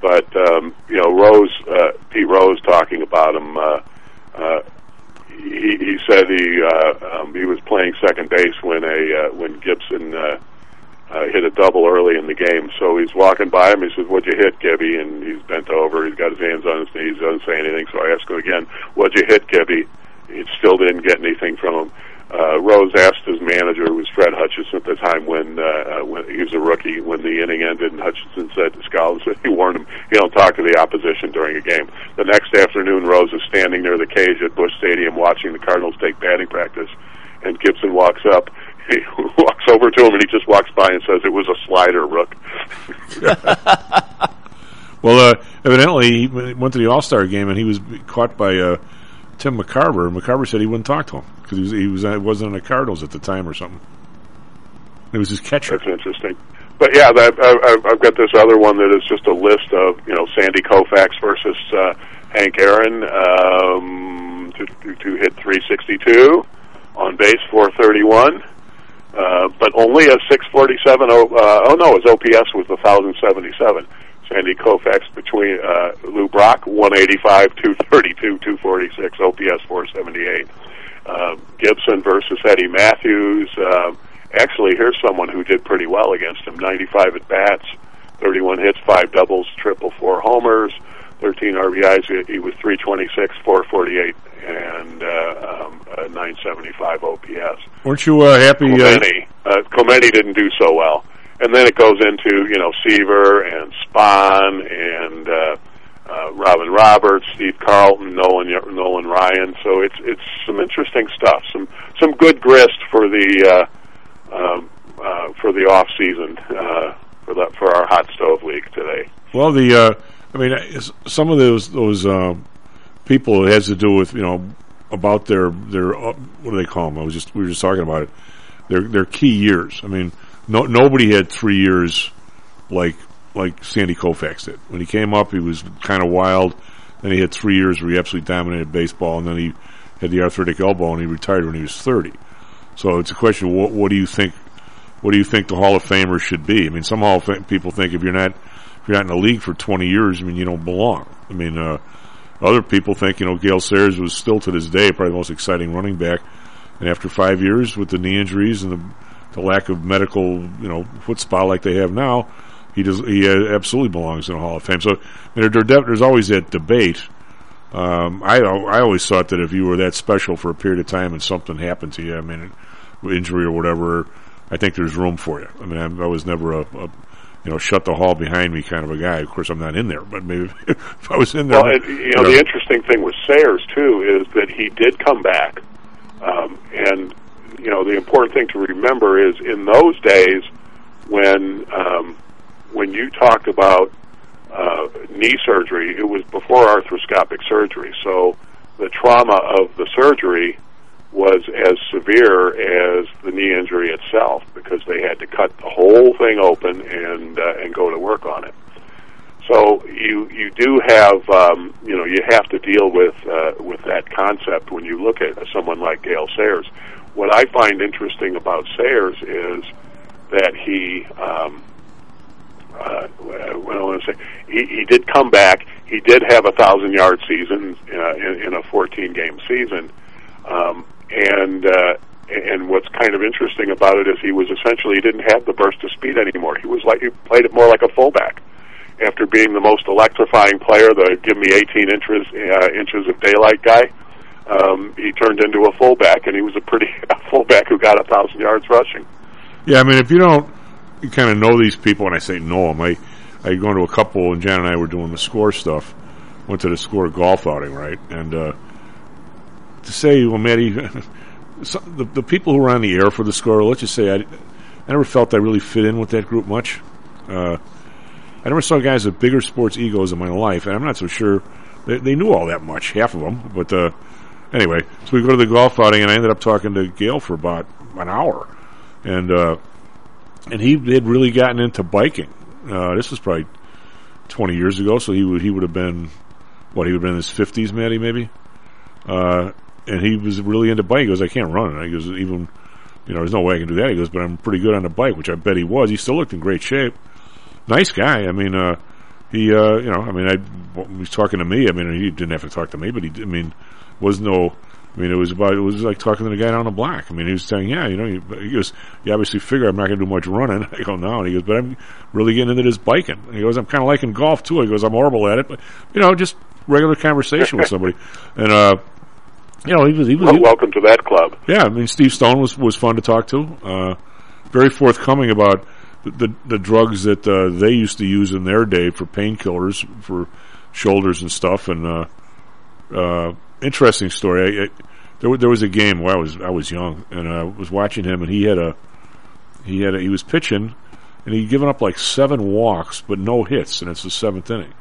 But um, you know, Rose, uh, Pete Rose, talking about him. Uh, uh, he, he said he uh, um, he was playing second base when a uh, when Gibson uh, uh, hit a double early in the game. So he's walking by him. He says, "What'd you hit, Gibby?" And he's bent over. He's got his hands on his knees. Doesn't say anything. So I ask him again, "What'd you hit, Gibby?" He still didn't get anything from him. Uh, Rose asked his manager, who was Fred Hutchinson at the time when uh, uh, when he was a rookie, when the inning ended, and Hutchinson said to Scotland, said he warned him, "You don't talk to the opposition during a game." The next afternoon, Rose is standing near the cage at Busch Stadium watching the Cardinals take batting practice, and Gibson walks up. He walks over to him, and he just walks by and says, "It was a slider, Rook." Well, uh, evidently he went to the All Star game and he was caught by uh, Tim McCarver. McCarver said he wouldn't talk to him because he was he was uh, wasn't in the Cardinals at the time or something. It was his catcher. That's interesting. But yeah, that, I- I've got this other one that is just a list of you know Sandy Koufax versus uh, Hank Aaron um, to, to, to hit 362 on base 431, uh, but only a 647. Oh, uh, oh no, his OPS was 1077. Sandy Koufax between uh, Lou Brock 185, 232, 246, OPS 478. Uh, Gibson versus Eddie Mathews. Uh, actually, here's someone who did pretty well against him: 95 at bats, 31 hits, five doubles, triple, four homers, 13 RBIs. He- He was 326, 448, and uh, um, uh, 975 OPS. Weren't you uh, happy? Uh, Clemente, uh, Clemente didn't do so well, and then it goes into you know Seaver and Spahn and uh, uh, Robin Roberts, Steve Carlton, Nolan Nolan Ryan. So it's it's some interesting stuff. Some some good grist for the uh, um, uh, for the off season uh, for the for our hot stove league today. Well, the uh, I mean, some of those those um, people it has to do with you know about their their uh, what do they call them? I was just we were just talking about it. Their their key years. I mean, no nobody had three years like like Sandy Koufax did. When he came up, he was kind of wild. Then he had three years where he absolutely dominated baseball, and then he had the arthritic elbow, and he retired when he was thirty. So it's a question: what what do you think? What do you think the Hall of Famers should be? I mean, some Hall of Fame people think if you're not if you're not in the league for 20 years, I mean, you don't belong. I mean, uh, other people think, you know, Gale Sayers was still to this day probably the most exciting running back. And after five years with the knee injuries and the, the lack of medical, you know, foot spot like they have now, he does, he uh, absolutely belongs in the Hall of Fame. So I mean, there, there, there's always that debate. Um, I, I always thought that if you were that special for a period of time and something happened to you, I mean, injury or whatever, I think there's room for you. I mean, I'm, I was never a, a you know, shut the hall behind me kind of a guy. Of course, I'm not in there, but maybe if I was in there, Well, and, you know, the interesting thing with Sayers too is that he did come back, um, and you know, the important thing to remember is in those days when um, when you talked about uh, knee surgery, it was before arthroscopic surgery, so the trauma of the surgery was as severe as the knee injury itself because they had to cut the whole thing open and uh, and go to work on it. So you you do have um, you know you have to deal with uh, with that concept when you look at someone like Gale Sayers. What I find interesting about Sayers is that he um, uh, what I want to say he, he did come back. He did have a thousand yard season uh, in, in a 14 game season, um, and uh, and what's kind of interesting about it is he was essentially he didn't have the burst of speed anymore. He was like he played it more like a fullback after being the most electrifying player, the give me 18 inches uh, inches of daylight guy, um, he turned into a fullback, and he was a pretty a fullback who got a thousand yards rushing. Yeah, I mean, if you don't, you kind of know these people. When I say know them, I I go into a couple, and Jan and I were doing the score stuff. Went to the score golf outing, right? And uh, to say, well, so the the people who were on the air for the score, let's just say, I, I never felt I really fit in with that group much. Uh, I never saw guys with bigger sports egos in my life, and I'm not so sure they, they knew all that much, half of them. But uh, anyway, so we go to the golf outing, and I ended up talking to Gale for about an hour, and uh, and he had really gotten into biking. Uh, this was probably 20 years ago, so he would he would have been what he would have been in his 50s, Matty, maybe. Uh, and he was really into bike. He goes, I can't run. And he goes, even you know, there's no way I can do that. He goes, but I'm pretty good on the bike, which I bet he was. He still looked in great shape nice guy. I mean, uh, he, uh, you know, I mean, I, he was talking to me. I mean, he didn't have to talk to me, but he, I mean, was no, I mean, it was about, it was like talking to the guy down the block. I mean, he was saying, yeah, you know, he, he goes, you obviously figure I'm not going to do much running. I go, no. And he goes, but I'm really getting into this biking. And he goes, I'm kind of liking golf too. He goes, I'm horrible at it, but, you know, just regular conversation with somebody. And, uh, you know, he was, he was, well, he, welcome to that club. Yeah. I mean, Steve Stone was, was fun to talk to. Uh, very forthcoming about, the the drugs that uh, they used to use in their day for painkillers for shoulders and stuff. And uh, uh, interesting story. I, I, there, there was a game where I was I was young and I was watching him, and he had a he had a, he was pitching, and he'd given up like seven walks but no hits, and it's the seventh inning.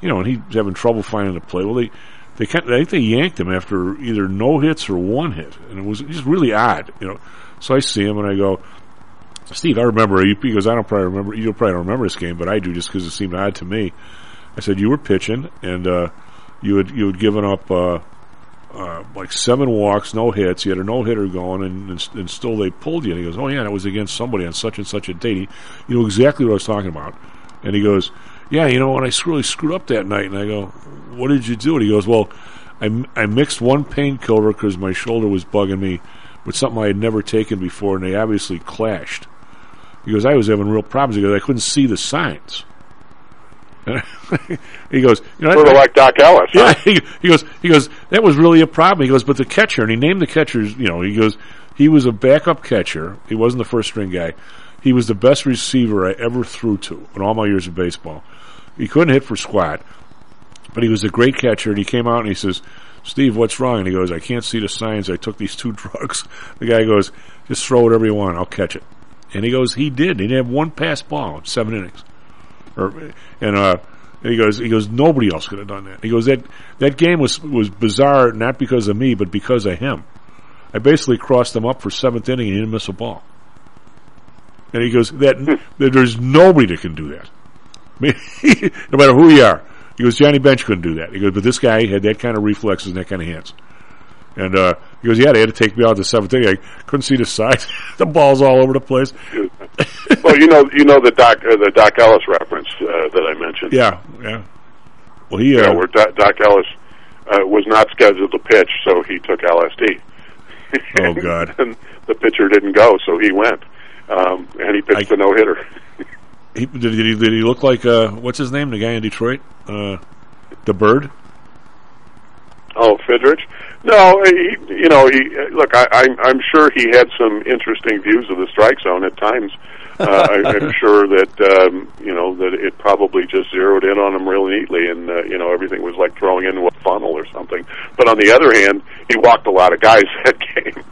You know, and he's having trouble finding the play. Well, they they I think they yanked him after either no hits or one hit, and it was just really odd. You know, so I see him and I go, Steve, I remember. He goes, I don't probably remember. You probably don't remember this game, but I do, just because it seemed odd to me. I said you were pitching, and uh, you had you had given up uh, uh, like seven walks, no hits. You had a no hitter going, and, and, and still they pulled you. And he goes, Oh yeah, and it was against somebody on such and such a date. He, you know exactly what I was talking about. And he goes, Yeah, you know, and I really screwed up that night. And I go, What did you do? And he goes, Well, I I mixed one painkiller because my shoulder was bugging me with something I had never taken before, and they obviously clashed. He goes, I was having real problems because I couldn't see the signs. He goes, you know, sort of like Dock Ellis. Yeah, he, he, goes, he goes, that was really a problem. He goes, but the catcher, and he named the catchers. You know, he goes, he was a backup catcher. He wasn't the first string guy. He was the best receiver I ever threw to in all my years of baseball. He couldn't hit for squat, but he was a great catcher. And he came out and he says, Steve, what's wrong? And he goes, I can't see the signs. I took these two drugs. The guy goes, just throw whatever you want. I'll catch it. And he goes, he did. He didn't have one pass ball in seven innings. Or, and, uh, and he goes, he goes, nobody else could have done that. He goes, that, that game was, was bizarre, not because of me, but because of him. I basically crossed him up for seventh inning and he didn't miss a ball. And he goes, that, that there's nobody that can do that. no matter who you are. He goes, Johnny Bench couldn't do that. He goes, but this guy had that kind of reflexes and that kind of hands. And uh, he goes, yeah, they had to take me out the seventh inning. I couldn't see the side. the ball's all over the place. well, you know, you know the Doc, uh, the Dock Ellis reference uh, that I mentioned. Yeah, yeah. Well, he, yeah, where Doc, Dock Ellis uh, was not scheduled to pitch, so he took LSD. Oh God! and the pitcher didn't go, so he went, um, and he pitched I, a no hitter. he, did, he, did he look like uh, what's his name? The guy in Detroit, uh, the Bird. Oh, Fidrych. No, he, you know, he look. I, I'm I'm sure he had some interesting views of the strike zone at times. Uh, I, I'm sure that um, you know that it probably just zeroed in on him real neatly, and uh, you know everything was like throwing into a funnel or something. But on the other hand, he walked a lot of guys that game.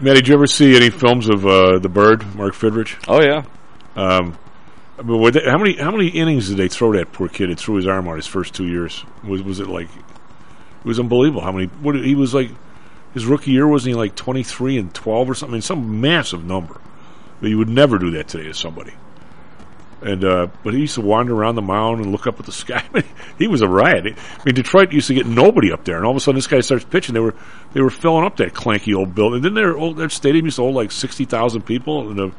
Matt, did you ever see any films of uh, the Bird, Mark Fidrych? Oh yeah. Um, I mean, they, how many how many innings did they throw that poor kid? It threw his arm out his first two years. Was was it like it was unbelievable how many. What he was like. his rookie year wasn't he like twenty three and twelve or something? I mean, some massive number. But you would never do that today to somebody. And uh, but he used to wander around the mound and look up at the sky. I mean, he was a riot. I mean, Detroit used to get nobody up there, and all of a sudden this guy starts pitching. They were they were filling up that clanky old building. Didn't their old their stadium used to hold like sixty thousand people in the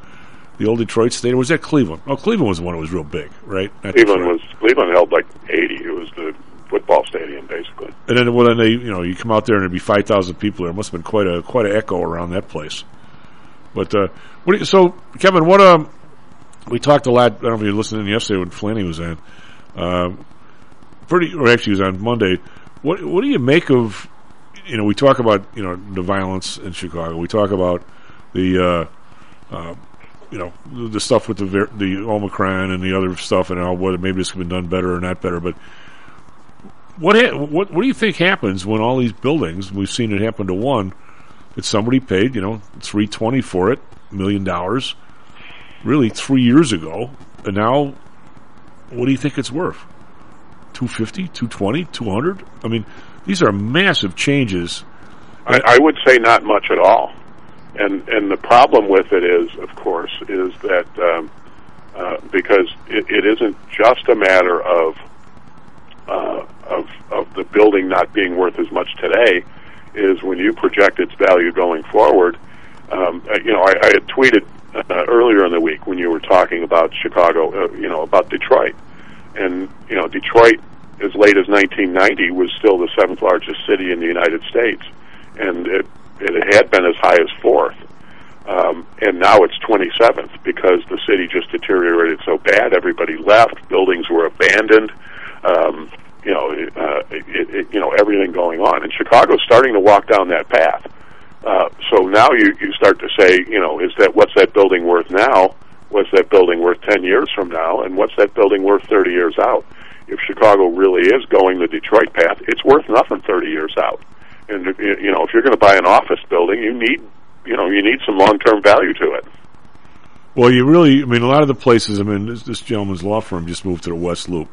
the old Detroit stadium? Or was that Cleveland? Oh, Cleveland was the one that was real big, right? Not Cleveland Detroit. was Cleveland held like eighty. It was the football stadium basically. And then, well, then they, you know, you come out there and there'd be five thousand people there. It must have been quite a quite an echo around that place. But uh, what? You, so, Kevin, what? Um, we talked a lot. I don't know if you were listening yesterday when Flanny was in. Uh, pretty, or actually, was on Monday. What What do you make of? You know, we talk about you know the violence in Chicago. We talk about the. Uh, uh, you know the, stuff with the the Omicron and the other stuff, and how whether maybe this could be done better or not better. But what ha- what what do you think happens when all these buildings? We've seen it happen to one that somebody paid, you know, three twenty for it, million dollars, really three years ago, and now, what do you think it's worth? 250, 220, 200? I mean, these are massive changes. I, I would say not much at all. And and the problem with it is, of course, is that um, uh, because it, it isn't just a matter of uh, the building not being worth as much today, is when you project its value going forward. Um, uh, you know, I, I had tweeted uh, earlier in the week when you were talking about Chicago, uh, you know, about Detroit, and you know, Detroit as late as 1990 was still the seventh largest city in the United States, and it it had been as high as fourth. Um, and now it's 27th because the city just deteriorated so bad. Everybody left. Buildings were abandoned. Um, you know, uh, it, it, you know everything going on. And Chicago's starting to walk down that path. Uh, so now you you start to say, you know, is that what's that building worth now? What's that building worth 10 years from now? And what's that building worth 30 years out? If Chicago really is going the Detroit path, it's worth nothing 30 years out. And you know, if you're going to buy an office building, you need you know you need some long term value to it. Well, you really, I mean, a lot of the places. I mean, this, this gentleman's law firm just moved to the West Loop.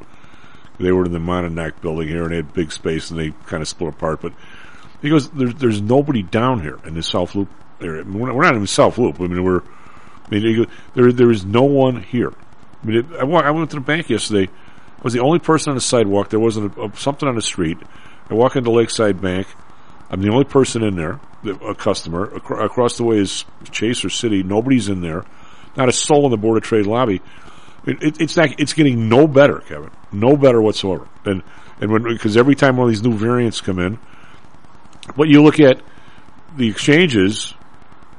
They were in the Monadnock building here, and they had big space, and they kind of split apart. But he goes, "There's there's nobody down here in the South Loop area. We're, not, we're not in South Loop. I mean, we're, I mean, goes, there there is no one here. I mean, it, I, walk, I went to the bank yesterday. I was the only person on the sidewalk. There wasn't a, a, something on the street. I walk into Lakeside Bank. I'm the only person in there, a customer. Acro- across the way is Chase or Citi. Nobody's in there. Not a soul in the Board of Trade lobby. It, it, it's not. It's getting no better, Kevin. No better whatsoever. And and when because every time one of these new variants come in, but you look at the exchanges,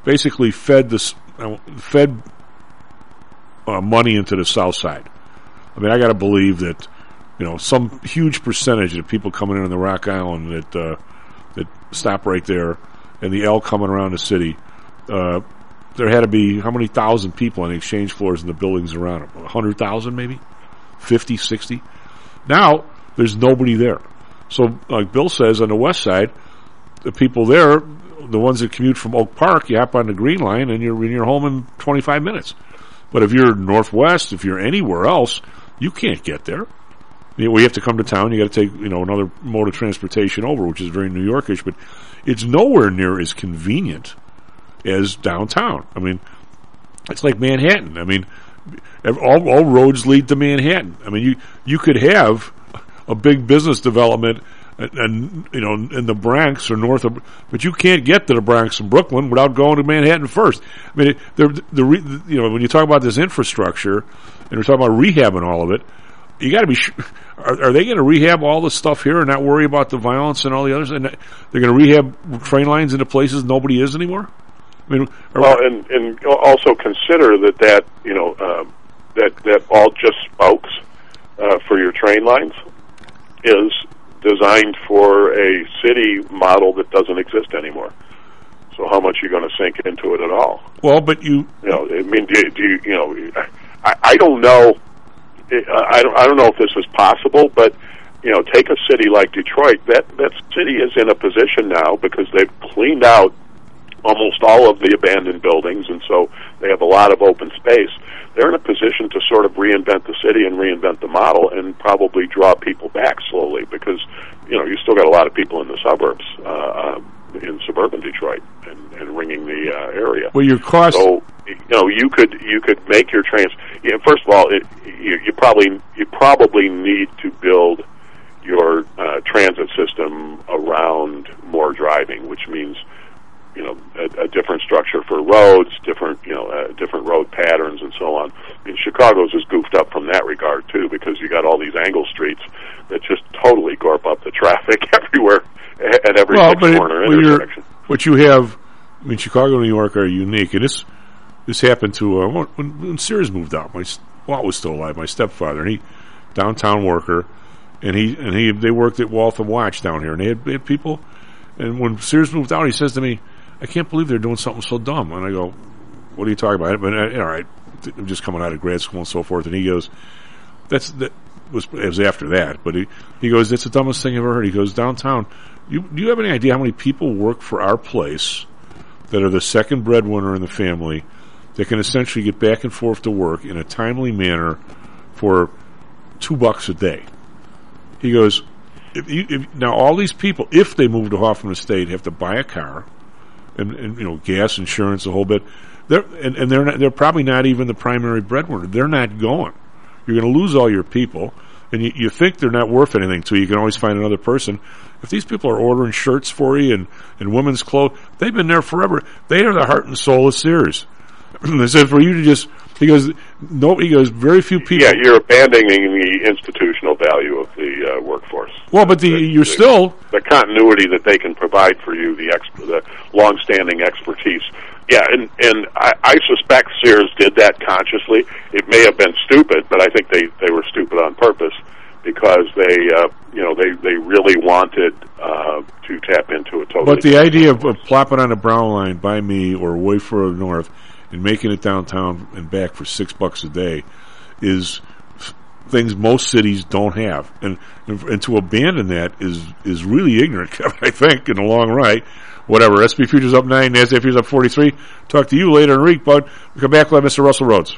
basically fed this uh, fed uh, money into the South Side. I mean, I got to believe that you know some huge percentage of people coming in on the Rock Island that uh, that stop right there, and the L coming around the city. There had to be how many thousand people on the exchange floors in the buildings around them? A hundred thousand, maybe, 50, 60? Now there's nobody there. So, like Bill says, on the west side, the people there, the ones that commute from Oak Park, you hop on the Green Line and you're in your home in 25 minutes. But if you're northwest, if you're anywhere else, you can't get there. You know, we have to come to town. You got to take you know another mode of transportation over, which is very New Yorkish, but it's nowhere near as convenient as downtown. I mean, it's like Manhattan. I mean, all, all roads lead to Manhattan. I mean, you you could have a big business development and, you know in the Bronx or north of, but you can't get to the Bronx and Brooklyn without going to Manhattan first. I mean, the the you know when you talk about this infrastructure and we're talking about rehabbing all of it, you got to be. Sh- are, are, they going to rehab all the stuff here and not worry about the violence and all the others? And uh, they're going to rehab train lines into places nobody is anymore. I mean, well, and and also consider that that you know uh, that that all just spokes uh, for your train lines is designed for a city model that doesn't exist anymore. So how much are you going to sink into it at all? Well, but you, you know, I mean, do, do you, you know, I, I don't know, I don't, I don't know if this is possible, but you know, take a city like Detroit. That that city is in a position now because they've cleaned out almost all of the abandoned buildings, and so they have a lot of open space. They're in a position to sort of reinvent the city and reinvent the model, and probably draw people back slowly because you know you still got a lot of people in the suburbs. Uh, in suburban Detroit and, and ringing the uh, area. Well, your cost. So you know you could you could make your trans. Yeah, first of all, it, you, you probably you probably need to build your uh, transit system around more driving, which means you know a, a different structure for roads, different you know uh, different road patterns, and so on. I mean, Chicago's is goofed up from that regard too, because you got all these angle streets that just totally gorp up the traffic everywhere at every well, six it- corner well, intersection. what you have, I mean, Chicago and New York are unique, and this this happened to uh, when, when Sears moved out. My Walt was still alive. My stepfather, and he downtown worker, and he and he they worked at Waltham Watch down here, and they had, they had people. And when Sears moved out, he says to me, "I can't believe they're doing something so dumb." And I go, "What are you talking about?" But uh, all right, I'm just coming out of grad school and so forth. And he goes, "That's that was it was after that." But he he goes, "That's the dumbest thing I've ever heard." He goes, "Downtown, you do you have any idea how many people work for our place that are the second breadwinner in the family that can essentially get back and forth to work in a timely manner for two bucks a day?" He goes, if you, if, now all these people, if they move to Hoffman Estate, have to buy a car, and, and you know gas, insurance, a whole bit. They're and, and they're not, they're probably not even the primary breadwinner. They're not going. You're going to lose all your people, and you, you think they're not worth anything to you. You can always find another person. If these people are ordering shirts for you and, and women's clothes, they've been there forever. They are the heart and soul of Sears. they said for you to just he goes no he goes very few people. Yeah, you're abandoning the institutional value of the uh, workforce. well, but the, you're still the continuity that they can provide for you, the ex- the long-standing expertise. Yeah, and and I, I suspect Sears did that consciously. It may have been stupid, but I think they they were stupid on purpose because they uh, you know they they really wanted uh, to tap into a totally. But the idea of, of plopping on a brown line by me or way further north and making it downtown and back for six bucks a day is things most cities don't have, and and, and to abandon that is is really ignorant. I think in the long run. Whatever. SP futures up nine, Nasdaq futures up forty three. Talk to you later in the week, bud. We come back. Let Mr. Russell Rhodes.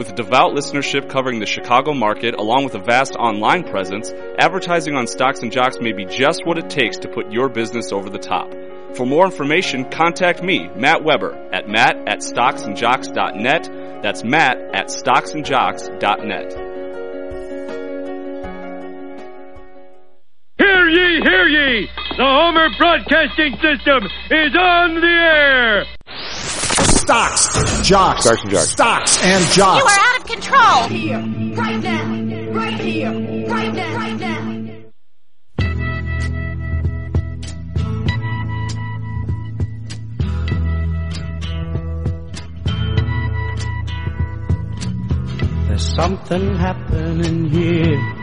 With devout listenership covering the Chicago market along with a vast online presence, advertising on Stocks and Jocks may be just what it takes to put your business over the top. For more information, contact me, Matt Weber, at matt at stocksandjocks.net. That's matt at stocksandjocks.net. Hear ye, hear ye! The Homer Broadcasting System is on the air! Stocks, jocks, Stocks and jocks. stocks and You are out of control. Here, right now, right here, right now, right now. There's something happening here.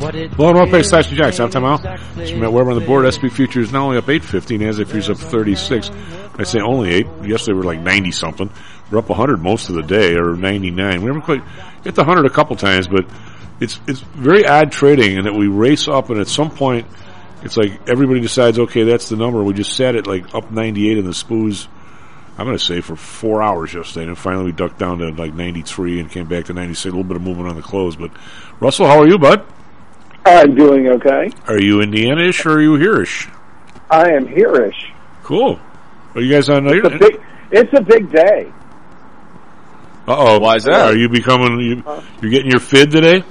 What is it? Well, on Pay Slash Jacks, halftime out. It's Matt Weber on the board. SP Futures now only up 850. NASDAQ Futures up 36. I say only 8. Yesterday we were like 90 something. We're up 100 most of the day, or 99. We never quite hit the 100 a couple times, but it's, it's very odd trading in that we race up and at some point it's like everybody decides, okay, that's the number. We just sat it like up 98 in the spoos. I'm going to say for four hours yesterday, and finally we ducked down to like 93 and came back to 96. A little bit of movement on the close, but Russell, how are you, bud? I'm doing okay. Are you Indiana-ish or are you here-ish? I am here-ish. Cool. Are you guys on? It's a big, it's a big day. Uh oh. Why is that? Are you becoming? You, you're getting your fid today?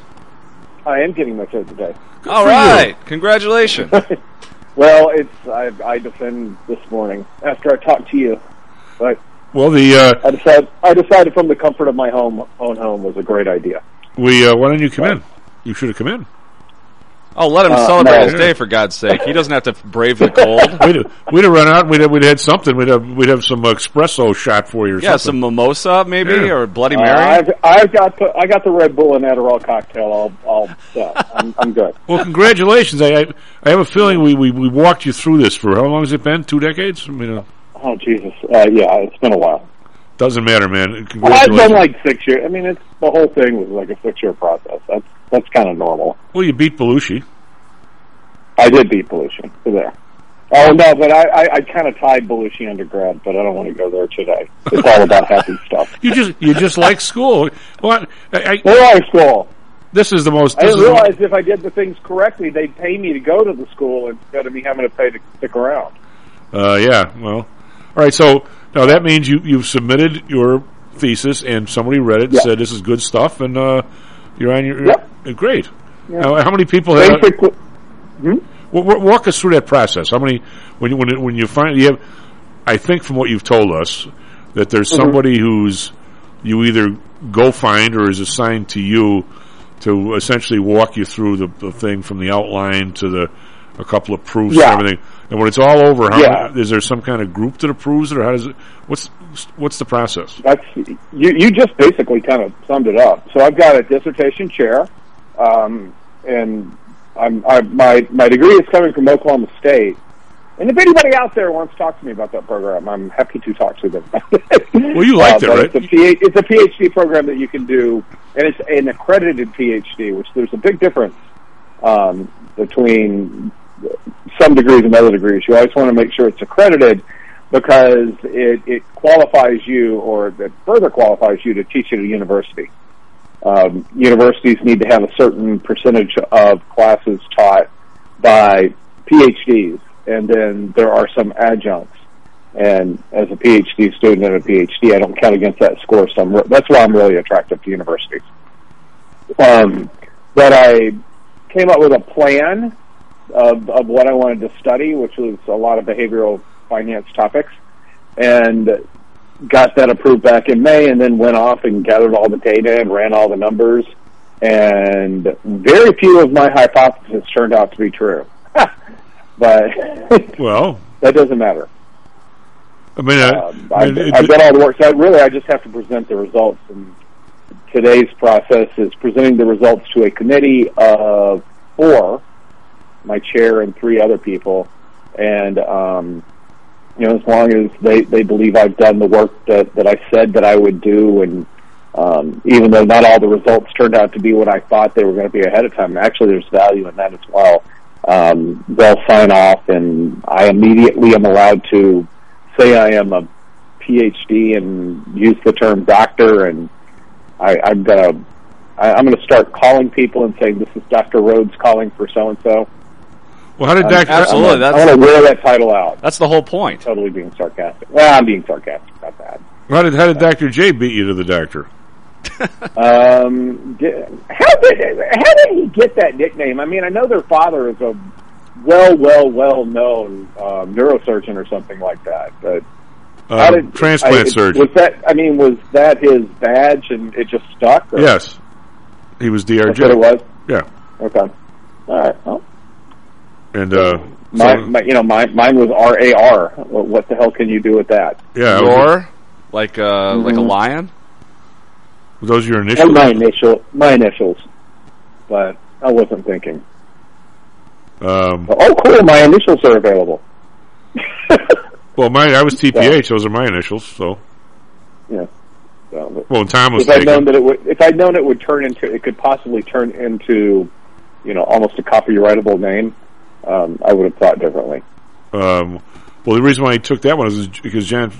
I am getting my fid today. All for you. congratulations. Well, it's I, I defend this morning after I talked to you, but Well, the uh, I decided I decided from the comfort of my home own home was a great idea. we uh, why didn't you come in? You should have come in. Oh, let him Uh, celebrate no. his day for God's sake. He doesn't have to brave the cold. We'd have, we'd have run out. and We'd have, we'd had something. We'd have we'd have some espresso shot for you or Yeah, some mimosa maybe Yeah. or Bloody Uh, Mary. I've I've got the I got the Red Bull and Adderall cocktail all all set. I'm I'm good. well, congratulations. I, I I have a feeling we, we we walked you through this for how long has it been? Two decades? I mean, uh, Oh Jesus, uh, yeah, it's been a while. Doesn't matter, man. Well, I've done like six years. I mean, it's the whole thing was like a six year process. That's that's kind of normal. well, you beat Belushi. I did beat Belushi for there. Oh no, but I I, I kind of tied Belushi undergrad, but I don't want to go there today. It's all about happy stuff. You just you just like school. What? I, I, like school. this is the most. I This didn't is the- realize if I did the things correctly, they'd pay me to go to the school instead of me having to pay to stick around. Uh, yeah. Well, all right. So now that means you you've submitted your thesis and somebody read it and Yeah. said this is good stuff, and uh, you're on your Yep. uh, great. Yeah. Now, how many people have? Basically, wa- walk us through that process. How many when you, when it, when you find you have? I think from what you've told us that there's Mhm. somebody who's you either go find or is assigned to you to essentially walk you through the, the thing from the outline to the a couple of proofs Yeah. and everything. And when it's all over, how Yeah. is there some kind of group that approves it, or how does it? What's what's the process? that's you. You just basically kind of summed it up. So I've got a dissertation chair, um, and I'm I, my my degree is coming from Oklahoma State. And if anybody out there wants to talk to me about that program, I'm happy to talk to them. Well, you liked it, right? It's a, PhD, it's a PhD program that you can do, and it's an accredited PhD, which there's a big difference um, between some degrees and other degrees. You always want to make sure it's accredited because it, it qualifies you, or it further qualifies you to teach at a university. Um, universities need to have a certain percentage of classes taught by PhDs, and then there are some adjuncts. And as a PhD student and a PhD, I don't count against that score. So re- that's why I'm really attracted to universities. Um, but I came up with a plan of, of what I wanted to study, which was a lot of behavioral finance topics, and got that approved back in May, and then went off and gathered all the data and ran all the numbers. And very few of my hypotheses turned out to be true. but Well, that doesn't matter. I mean, uh, Um, I I've, mean, I've done all the work. So I really, I just have to present the results. And today's process is presenting the results to a committee of four, my chair and three other people. And, um, you know, as long as they, they believe I've done the work that, that I said that I would do and, um, even though not all the results turned out to be what I thought they were going to be ahead of time, actually there's value in that as well. Um, they'll sign off and I immediately am allowed to say I am a PhD and use the term doctor, and I, I'm gonna I, I'm gonna start calling people and saying this is Doctor Rhodes calling for so and so. Well, how did Dr. absolutely, I'm, that's- I want to wear that title out. That's the whole point. Totally being sarcastic. Well, I'm being sarcastic about that. How did how did Dr. J beat you to the doctor? Um, di- how did how did he get that nickname? I mean, I know their father is a well, well, well known um, neurosurgeon or something like that, but. How Um, did- transplant I- surgeon. Was that? I mean, was that his badge and it just stuck? Or? Yes, he was DRJ. That's what it was. Yeah, Okay. All right. Well, and uh, my, so- my, you know, mine, mine was R A R. What what the hell can you do with that? yeah, Roar, like uh, like a Mhm. lion. those are your And initials. my initial, my initials. But I wasn't thinking. Um, oh, cool! My initials are available. well, mine I was TPH. Those are my initials. So Yeah. So, well, Tom was if I'd known that it would, if I'd known it would turn into, it could possibly turn into, you know, almost a copyrightable name, um, I would have thought differently. Um, well, the reason why he took that one is because Jon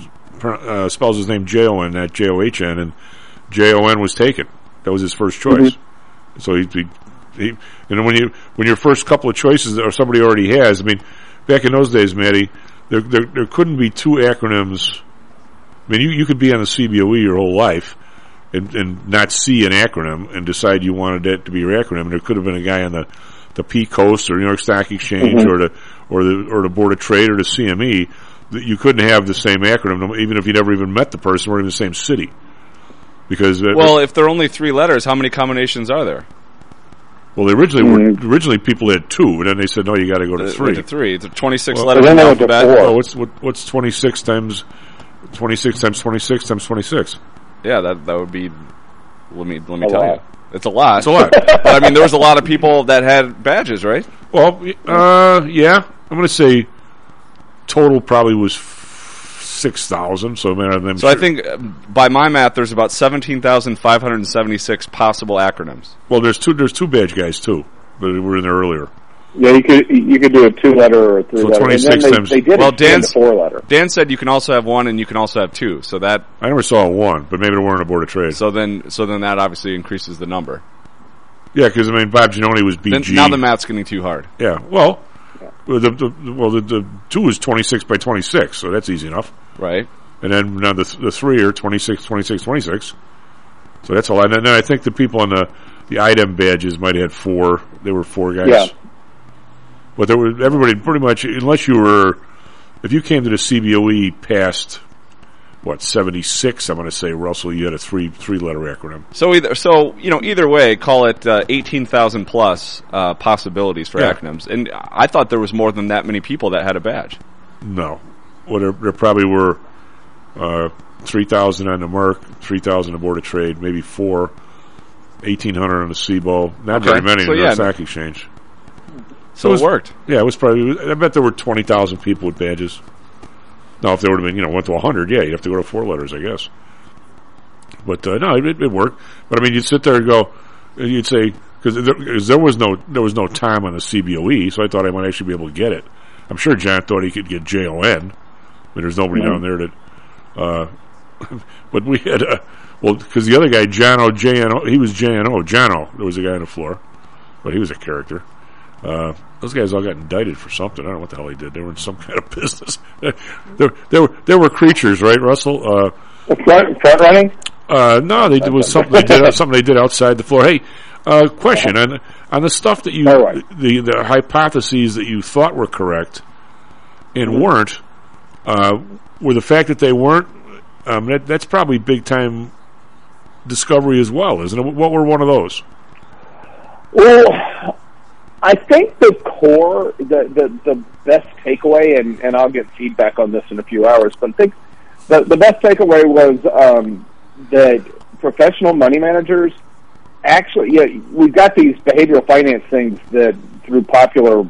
uh, spells his name J O N, not J O H N, and J O N was taken. That was his first choice. Mm-hmm. So he, he, he, and when you when your first couple of choices or somebody already has, I mean, back in those days, Matty, there there, there couldn't be two acronyms. I mean, you, you could be on the CBOE your whole life and, and not see an acronym and decide you wanted it to be your acronym. And there could have been a guy on the the P Coast or New York Stock Exchange Mhm. or the or the or the Board of Trade or the CME that you couldn't have the same acronym, even if you never even met the person or in the same city. Because uh, Well, if there are only three letters, how many combinations are there? well, they originally were originally people had two, and then they said no, you got to go to Uh, three. went to three. It's 26 Well, letters in the alphabet. Oh, what's what, what's twenty six times twenty six times twenty six times twenty six? Yeah, that that would be. Let me let me A tell lot. you, it's a lot. It's a lot. but I mean, there was a lot of people that had badges, right? Well, uh, yeah, I'm going to say total probably was six thousand. So man, I'm So I think, uh, by my math, there's about 17,576 possible acronyms. well, there's two there's two badge guys too, that were in there earlier. Yeah, you could you could do a two letter or a three So letter. 26 and they, times- they did well, expand Dan's to four letter. Dan said you can also have one and you can also have two. So that I never saw one, but maybe they weren't a board of trade. so then so then that obviously increases the number. Yeah, because I mean Bob Giannone was Then, BG. now the math's getting too hard. yeah, well, well, the, the well the, the two is twenty six by twenty six, so that's easy enough. Right. And then now the the three are 26, 26, 26. So that's a lot. And then I think the people on the the item badges might have had four. There were four guys. Yeah. But there were everybody pretty much unless you were if you came to the CBOE past what seventy six, I'm going to say Russell, you had a three three letter acronym. So either so you know either way, call it uh, 18,000 plus uh, possibilities for Yeah. acronyms. And I thought there was more than that many people that had a badge. No, well there, there probably were uh, three thousand on the Merc, three thousand on the Board of Trade, maybe four. 1800 on the CBO, not Okay. very many So, in the yeah. stock exchange. So was- it worked. Yeah, it was probably. I bet there were twenty thousand people with badges. Now, if there would have been, you know, went to hundred, yeah, you'd have to go to four letters, I guess. But uh, no, it, it worked. But I mean, you'd sit there and go, and you'd say because there, there was no there was no time on the CBOE, so I thought I might actually be able to get it. I'm sure John thought he could get J O N, but there's nobody Mhm. down there that. Uh, but we had uh, well because the other guy John O J N O he was J N O John O. There was a guy on the floor, but he was a character. Uh, those guys all got indicted for something. I don't know what the hell he did. They were in some kind of business. there, there were there were creatures, right, Russell? Uh, Front front running. uh, no, they did was something they did something they did outside the floor. Hey, uh, question on on the stuff that you the the hypotheses that you thought were correct and weren't. Uh, were the fact that they weren't. Um, that, that's probably big time discovery as well, isn't it? What were one of those? Well, I think the core, the, the, the best takeaway, and, and I'll get feedback on this in a few hours, but I think the, the best takeaway was um, that professional money managers actually, yeah, we've got these behavioral finance things that through popular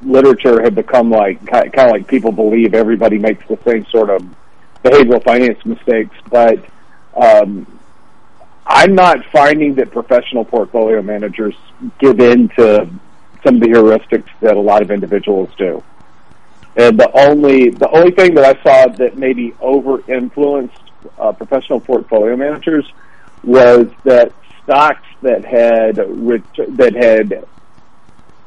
literature have become like kind of like people believe everybody makes the same sort of behavioral finance mistakes, but um, I'm not finding that professional portfolio managers give in to some of the heuristics that a lot of individuals do. And the only the only thing that I saw that maybe over influenced uh, professional portfolio managers was that stocks that had ret- that had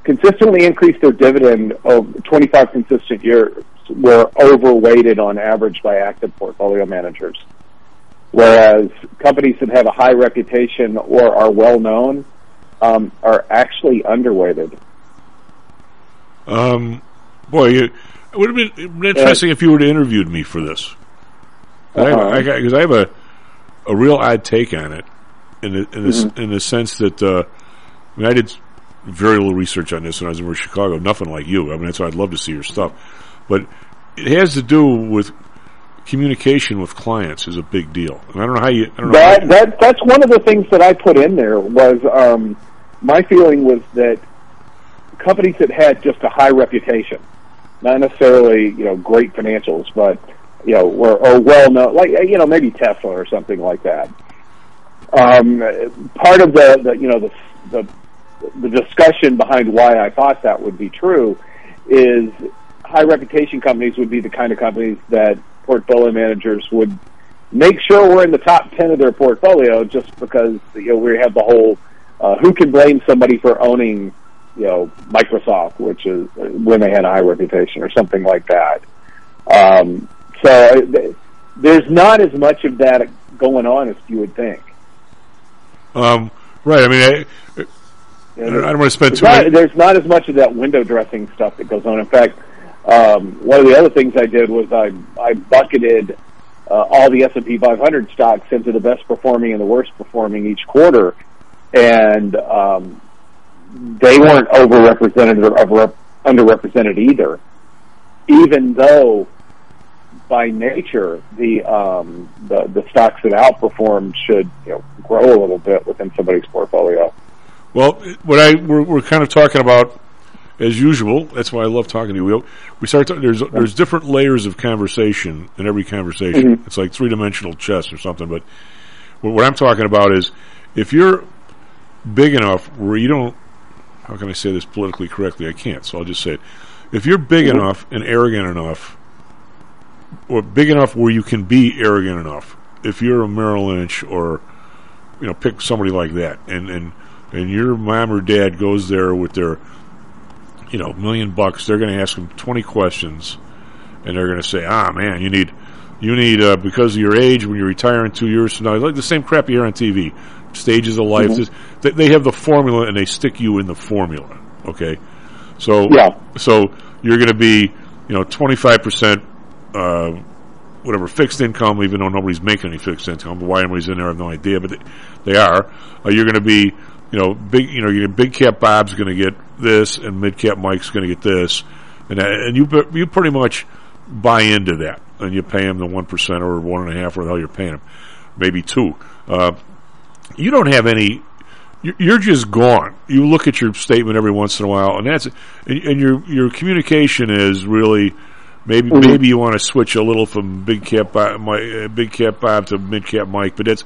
consistently increased their dividend over 25 consistent years were overweighted on average by active portfolio managers. Whereas companies that have a high reputation or are well known um, are actually underweighted. Um, boy, it would have been interesting if you would have interviewed me for this. Because Uh-huh. I, I, I have a a real odd take on it, in the, in the, s- in the sense that uh, I mean, I did very little research on this when I was in Chicago. Nothing like you. I mean, that's why I'd love to see your stuff, but it has to do with communication with clients is a big deal. And I don't know how you. I don't know. how- That that that's one of the things that I put in there was um, my feeling was that companies that had just a high reputation, not necessarily you know great financials, but you know were or well known, like you know maybe Tesla or something like that. Um, part of the, the you know the, the the discussion behind why I thought that would be true is high reputation companies would be the kind of companies that portfolio managers would make sure we're in the top 10 of their portfolio just because you know we have the whole uh, who can blame somebody for owning you know Microsoft which is when they had a high reputation or something like that. Um, so uh, there's not as much of that going on as you would think. Um, right I mean I, I don't want to spend too much there's not as much of that window dressing stuff that goes on. In fact um, one of the other things I did was I I bucketed uh, all the S&P 500 stocks into the best performing and the worst performing each quarter, and um, they weren't overrepresented or over, underrepresented either. Even though, by nature, the um, the, the stocks that outperformed should you know grow a little bit within somebody's portfolio. Well, what I we're, we're kind of talking about as usual. That's why I love talking to you. We, we start. To, there's there's different layers of conversation in every conversation. Mhm. It's like three dimensional chess or something. But what, what I'm talking about is if you're big enough where you don't. How can I say this politically correctly? I can't, so I'll just say it. If you're big Mhm. enough and arrogant enough, or big enough where you can be arrogant enough, if you're a Merrill Lynch or you know pick somebody like that, and and and your mom or dad goes there with their you know, million bucks, they're going to ask them 20 questions and they're going to say, ah, man, you need, you need, uh, because of your age, when you retire in two years from now, like the same crap you hear on TV, stages of life, Mhm. this- they, they have the formula and they stick you in the formula. Okay. So, Yeah. so you're going to be, you know, 25%, uh, whatever fixed income, even though nobody's making any fixed income. Why anybody's in there, I have no idea, but they, they are. Uh, you're going to be, you know, big, you know, your big cap Bob's going to get this, and mid cap Mike's going to get this, and that, and you you pretty much buy into that, and you pay him the one percent or one and a half, or the hell you're paying him, maybe two. Uh, you don't have any. you- You're just gone. You look at your statement every once in a while, and that's and, and your your communication is really maybe Mhm. maybe you want to switch a little from big cap Bob, my, uh, big cap Bob to mid cap Mike, but that's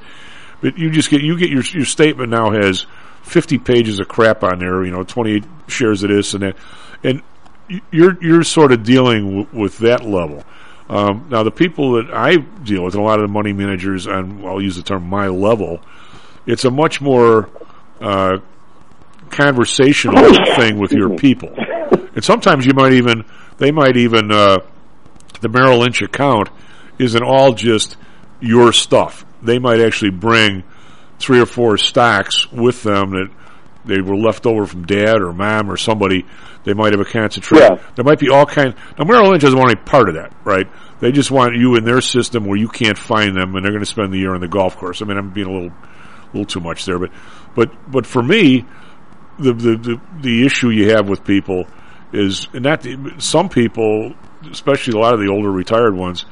but you just get you get your your statement now has 50 pages of crap on there, you know, 28 shares of this and that, and you're you're sort of dealing w- with that level. Um, now, the people that I deal with, and a lot of the money managers, on I'll use the term my level, it's a much more uh, conversational thing with your people, and sometimes you might even they might even uh, the Merrill Lynch account isn't all just your stuff. They might actually bring three or four stacks with them that they were left over from dad or mom or somebody. They might have a concentration. Yeah. There might be all kind. Now Merrill Lynch doesn't want any part of that, right? They just want you in their system where you can't find them, and they're going to spend the year on the golf course. I mean, I'm being a little, little too much there, but, but, but for me, the the the, the issue you have with people is, and that some people, especially a lot of the older retired ones,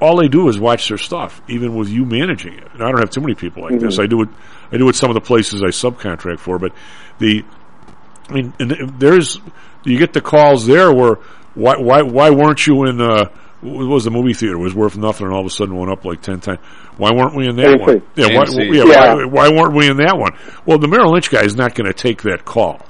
all they do is watch their stuff, even with you managing it. And I don't have too many people like this. Mhm. I do it. I do it some of the places I subcontract for, but the, I mean, and there's you get the calls there where why why why weren't you in uh what was the movie theater it was worth nothing and all of a sudden went up like ten times. Why weren't we in that AMC. one? Yeah, why, yeah, Yeah. Why, why weren't we in that one? Well, the Merrill Lynch guy is not going to take that call,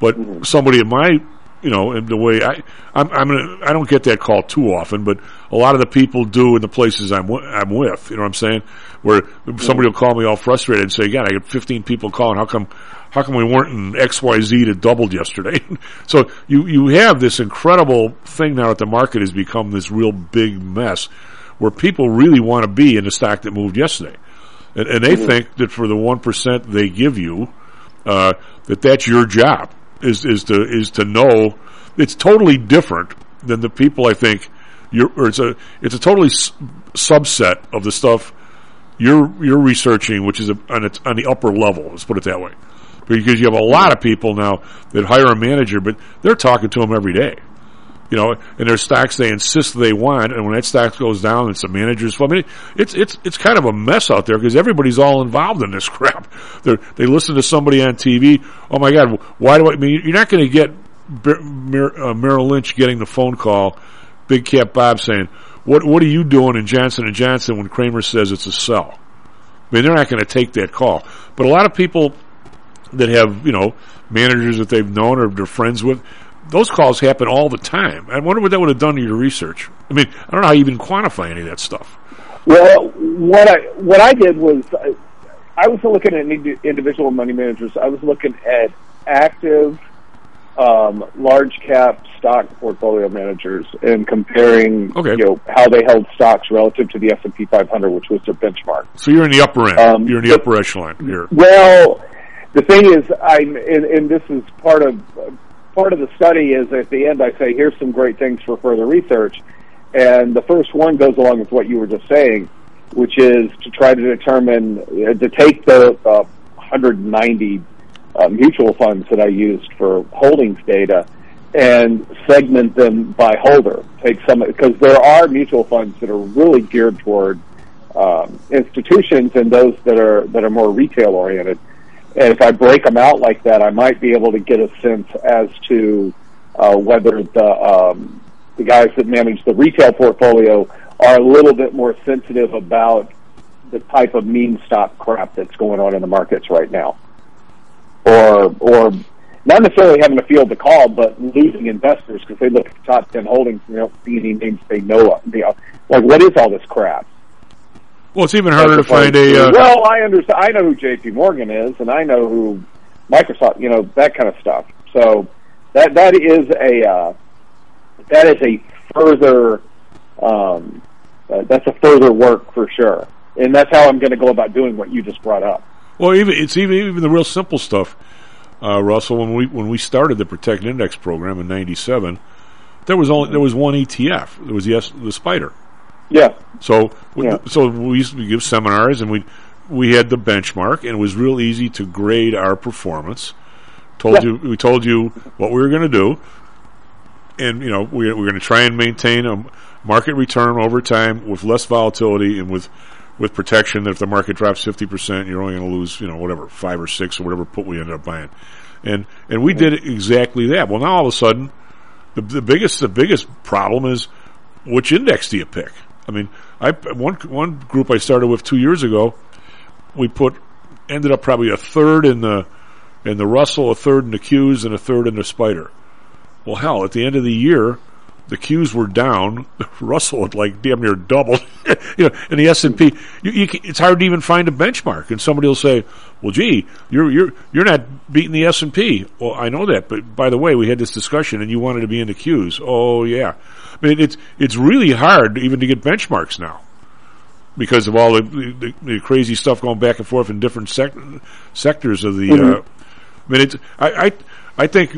but somebody in my you know, in the way I, I'm, I'm gonna, I don't get that call too often, but a lot of the people do in the places I'm, I'm with. You know what I'm saying? Where somebody will call me all frustrated and say, "God, I got 15 people calling. How come, how come we weren't in X Y Z that doubled yesterday?" so you you have this incredible thing now that the market has become this real big mess, where people really want to be in the stock that moved yesterday, and, and they think that for the one percent they give you, uh, that that's your job is is to is to know it's totally different than the people I think you're or it's a it's a totally s- subset of the stuff you're you're researching which is a, on, its, on the upper level let's put it that way. Because you have a lot of people now that hire a manager but they're talking to them every day you know, and there's stocks they insist they want, and when that stock goes down, it's the manager's fault. I mean, it's it's it's kind of a mess out there because everybody's all involved in this crap. They they listen to somebody on TV. Oh my God, why do I? I mean, you're not going to get uh, Merrill Lynch getting the phone call, Big Cap Bob saying, "What what are you doing in Johnson and Johnson when Cramer says it's a sell?" I mean, they're not going to take that call. But a lot of people that have you know managers that they've known or they're friends with those calls happen all the time. I wonder what that would have done to your research. I mean, I don't know how you even quantify any of that stuff. Well, what I what I did was I, I was looking at individual money managers. I was looking at active um, large cap stock portfolio managers and comparing okay. you know how they held stocks relative to the S and P 500, which was their benchmark. So you're in the upper end. Um, you're in the upper echelon here. Well, the thing is, I'm and, and this is part of part of the study is at the end I say here's some great things for further research, and the first one goes along with what you were just saying, which is to try to determine uh, to take the uh, 190 uh, mutual funds that I used for holdings data and segment them by holder. Take some because there are mutual funds that are really geared toward um, institutions and those that are that are more retail oriented. And if I break them out like that, I might be able to get a sense as to uh, whether the um, the guys that manage the retail portfolio are a little bit more sensitive about the type of meme stock crap that's going on in the markets right now, or or not necessarily having to field the call, but losing investors because they look at the top ten holdings and they don't see any names they know of. You know, like what is all this crap? Well, it's even harder to find a. Uh, well, I understand. I know who J.P. Morgan is, and I know who Microsoft. You know that kind of stuff. So that that is a uh, that is a further um, uh, that's a further work for sure, and that's how I'm going to go about doing what you just brought up. Well, even it's even even the real simple stuff, uh, Russell. When we when we started the Protect Index program in '97, there was only there was one ETF. There was the the Spider. Yeah. So yeah. so we used to give seminars and we we had the benchmark and it was real easy to grade our performance. Told yeah. you we told you what we were going to do, and you know we we're going to try and maintain a market return over time with less volatility and with with protection that if the market drops fifty percent, you're only going to lose you know whatever five or six or whatever put we ended up buying, and and we did exactly that. Well, now all of a sudden, the the biggest the biggest problem is which index do you pick? I mean, I one one group I started with two years ago, we put ended up probably a third in the in the Russell, a third in the Qs, and a third in the Spider. Well, hell, at the end of the year, the Qs were down. Russell had like damn near doubled. you know, and the S and P, it's hard to even find a benchmark. And somebody will say, "Well, gee, you're you're you're not beating the S and P." Well, I know that, but by the way, we had this discussion, and you wanted to be in the Qs. Oh yeah, I mean, it's it's really hard even to get benchmarks now because of all the, the, the crazy stuff going back and forth in different sec- sectors of the. Mm-hmm. Uh, I mean, it's I I, I think.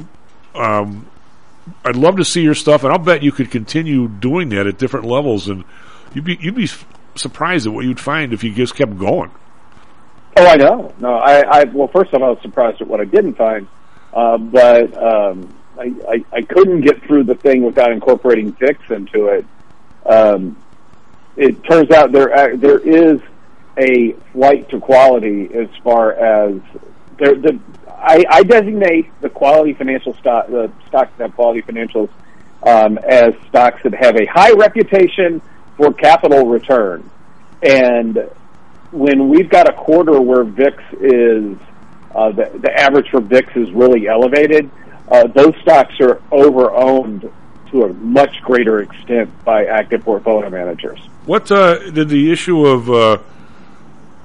Um, I'd love to see your stuff, and I'll bet you could continue doing that at different levels, and you'd be you'd be surprised at what you'd find if you just kept going. Oh, I know. No, I, I well, first of all, I was surprised at what I didn't find, uh, but um, I, I, couldn't get through the thing without incorporating VIX into it. Um, it turns out there uh, there is a flight to quality as far as there, the I, I designate the quality financial stock the stocks that have quality financials um, as stocks that have a high reputation for capital return, and when we've got a quarter where VIX is uh, the, the average for VIX is really elevated, uh, those stocks are over-owned to a much greater extent by active portfolio managers. What uh, did the issue of uh,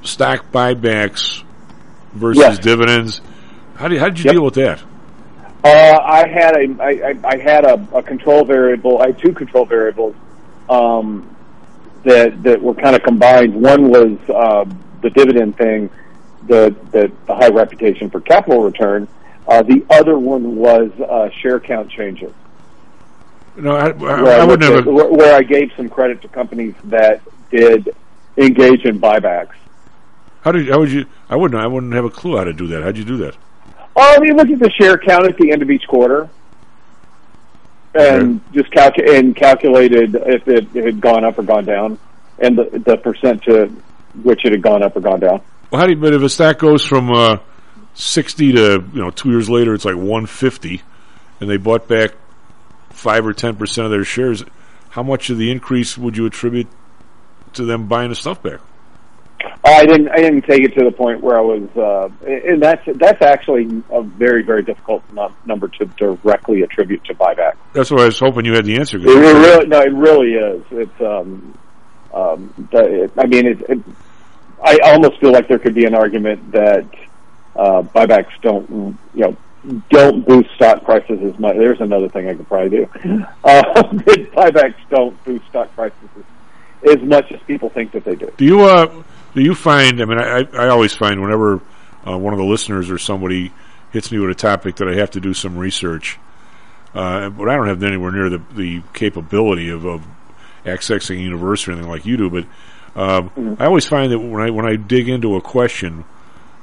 stock buybacks versus Yes. dividends? How did how did you Yep. deal with that? Uh, I had a I, I, I had a, a control variable. I had two control variables um, that that were kind of combined. One was uh, the dividend thing, the, the the high reputation for capital return. Uh, the other one was uh, share count changes. No, I, I, where, I I wouldn't have. at- where, where I gave some credit to companies that did engage in buybacks. how did how would you? I wouldn't. I wouldn't have a clue how to do that. How'd you do that? Oh, you look at the share count at the end of each quarter. and just calcu- and calculated if it had gone up or gone down, and the the percent to which it had gone up or gone down. Well, how do you, but if a stock goes from uh, 60 to, you know, two years later, it's like 150, and they bought back 5 or 10% of their shares, how much of the increase would you attribute to them buying the stuff back? I didn't. I didn't take it to the point where I was, uh, and that's that's actually a very very difficult num- number to directly attribute to buyback. That's what I was hoping you had the answer. It, it really, no, it really is. It's, um, um, the, it, I mean, it, it, I almost feel like there could be an argument that uh, buybacks don't, you know, don't boost stock prices as much. There's another thing I could probably do. Uh, buybacks don't boost stock prices as, as much as people think that they do. Do you uh, do you find? I mean, I I always find whenever uh, one of the listeners or somebody hits me with a topic that I have to do some research, uh, but I don't have anywhere near the the capability of, of accessing a universe or anything like you do. But um, Mm-hmm. I always find that when I when I dig into a question,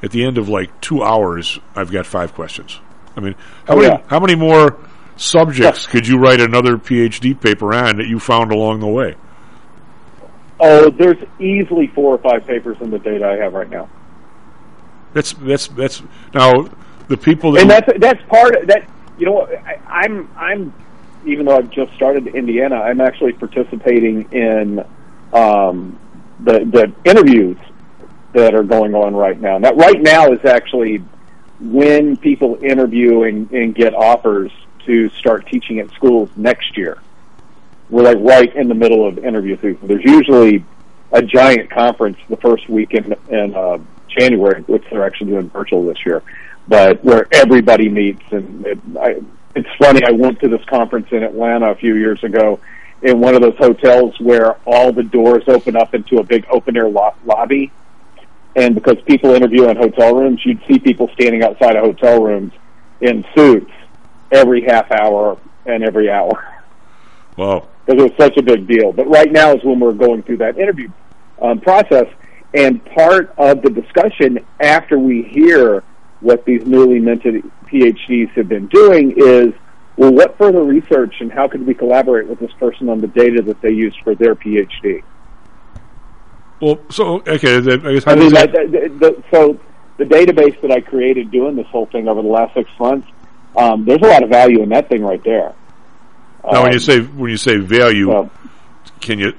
at the end of like two hours, I've got five questions. I mean, how Oh, many yeah. how many more subjects could you write another PhD paper on that you found along the way? Oh, there's easily four or five papers in the data I have right now. That's that's that's now the people that and that's that's part of that. You know, I, I'm I'm even though I've just started in Indiana, I'm actually participating in um, the the interviews that are going on right now. Now, right now is actually when people interview and, and get offers to start teaching at schools next year. We're like right in the middle of interview season. There's usually a giant conference the first week in, in uh, January, which they're actually doing virtual this year, but where everybody meets. And it, I, it's funny. I went to this conference in Atlanta a few years ago in one of those hotels where all the doors open up into a big open air lo- lobby. And because people interview in hotel rooms, you'd see people standing outside of hotel rooms in suits every half hour and every hour Wow. because it was such a big deal. But right now is when we're going through that interview um, process, and part of the discussion after we hear what these newly minted PhDs have been doing is, well, what further research and how could we collaborate with this person on the data that they used for their PhD? Well, so okay, I guess I mean, that, that, the, so the database that I created doing this whole thing over the last six months, um, there's a lot of value in that thing right there. now when you Um, say when you say value, well- can you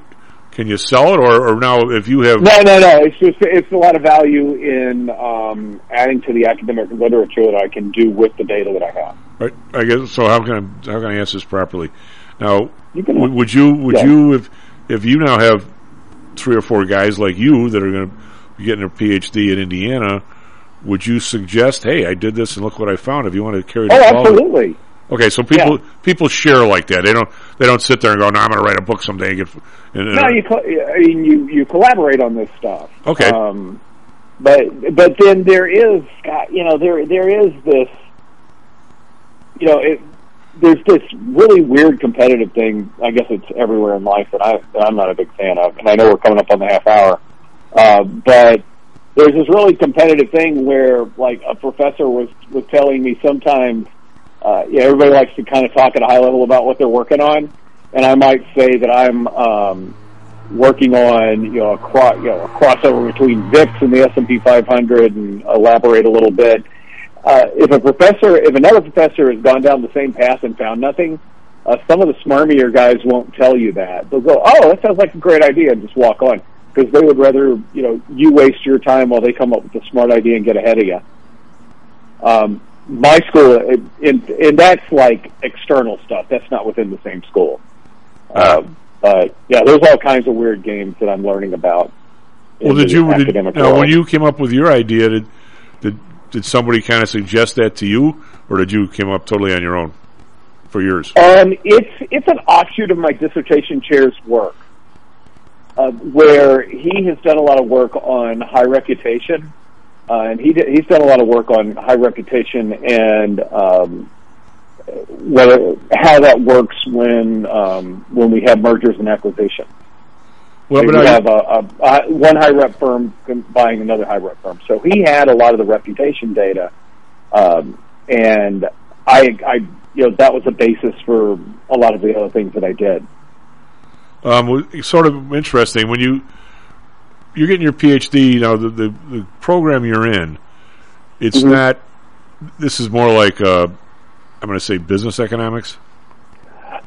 can you sell it or, or now if you have No, no, no. It's just it's a lot of value in um, adding to the academic literature that I can do with the data that I have. Right. I guess so. How can I how can I answer this properly? Now, You can- would, would you would Yeah. you if if you now have three or four guys like you that are going to be getting a PhD in Indiana, would you suggest, hey, I did this and look what I found? If you want to carry, Oh, absolutely. Okay, so people people share like that. They don't they don't sit there and go, "No, I'm going to write a book someday." And get, and, No, you co- I mean you you collaborate on this stuff. Okay. Um, but but then there is you know there there is this you know it there's this really weird competitive thing. I guess it's everywhere in life that I that I'm not a big fan of, and I know we're coming up on the half hour. Uh, but there's this really competitive thing where like a professor was was telling me sometimes uh, yeah, everybody likes to kind of talk at a high level about what they're working on, and I might say that I'm um, working on you know a, cro- you know, a crossover between VIX and the S and P 500, and elaborate a little bit. Uh, if a professor, if another professor has gone down the same path and found nothing, uh, some of the smarmier guys won't tell you that. They'll go, "Oh, that sounds like a great idea," and just walk on because they would rather you know you waste your time while they come up with a smart idea and get ahead of you. Um, my school, and, and that's like external stuff. That's not within the same school. Uh, Um, but yeah, there's all kinds of weird games that I'm learning about. Well, did you did, now when you came up with your idea? Did did did somebody kind of suggest that to you, or did you come up totally on your own for yours? Um, it's it's an offshoot of my dissertation chair's work, uh, where he has done a lot of work on high reputation, uh, and he d- he's done a lot of work on high reputation and um, whether how that works when um, when we have mergers and acquisitions. Well, we have a, a, a one high rep firm buying another high rep firm. So he had a lot of the reputation data, um, and I, I, you know that was a basis for a lot of the other things that I did. Um, it's sort of interesting when you you're getting your PhD. You know the the, the program you're in. It's Mm-hmm. not. This is more like uh, I'm going to say business economics.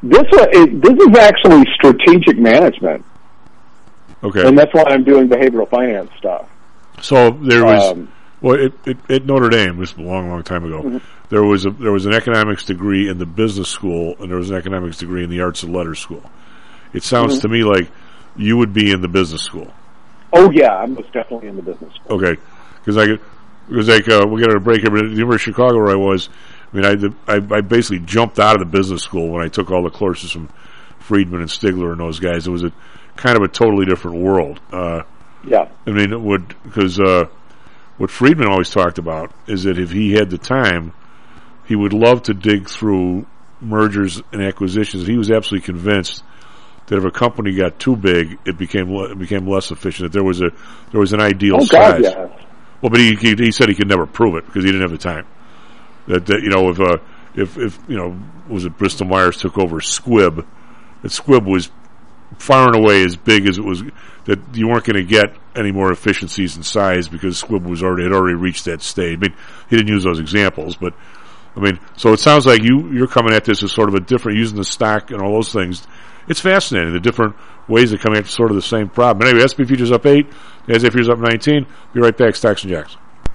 This one, it, this is actually strategic management, Okay. and that's why I'm doing behavioral finance stuff. So there was Um, well it, it, at Notre Dame. This was a long, long time ago. Mm-hmm. There was a there was an economics degree in the business school, and there was an economics degree in the arts and letters school. It sounds Mhm. to me like you would be in the business school. Oh yeah, I'm most definitely in the business. school. Okay, because I because like uh, we got a break here. But at the University of Chicago, where I was, I mean, I, the, I I basically jumped out of the business school when I took all the courses from Friedman and Stigler and those guys. It was a kind of a totally different world. Uh, Yeah. I mean, it would because uh, what Friedman always talked about is that if he had the time, he would love to dig through mergers and acquisitions. He was absolutely convinced that if a company got too big, it became it became less efficient. That there was a there was an ideal Oh God, size. yeah. Well, but he, he he said he could never prove it because he didn't have the time. That, that you know if uh, if if you know was it Bristol Myers took over Squibb, that Squibb was far and away as big as it was that you weren't going to get any more efficiencies in size because Squibb was already had already reached that stage. I mean, he didn't use those examples, but I mean, so it sounds like you you're coming at this as sort of a different using the stock and all those things. It's fascinating the different ways of coming at sort of the same problem. Anyway, SP futures up eight, NASDAQ futures up nineteen. Be right back, stocks and jocks.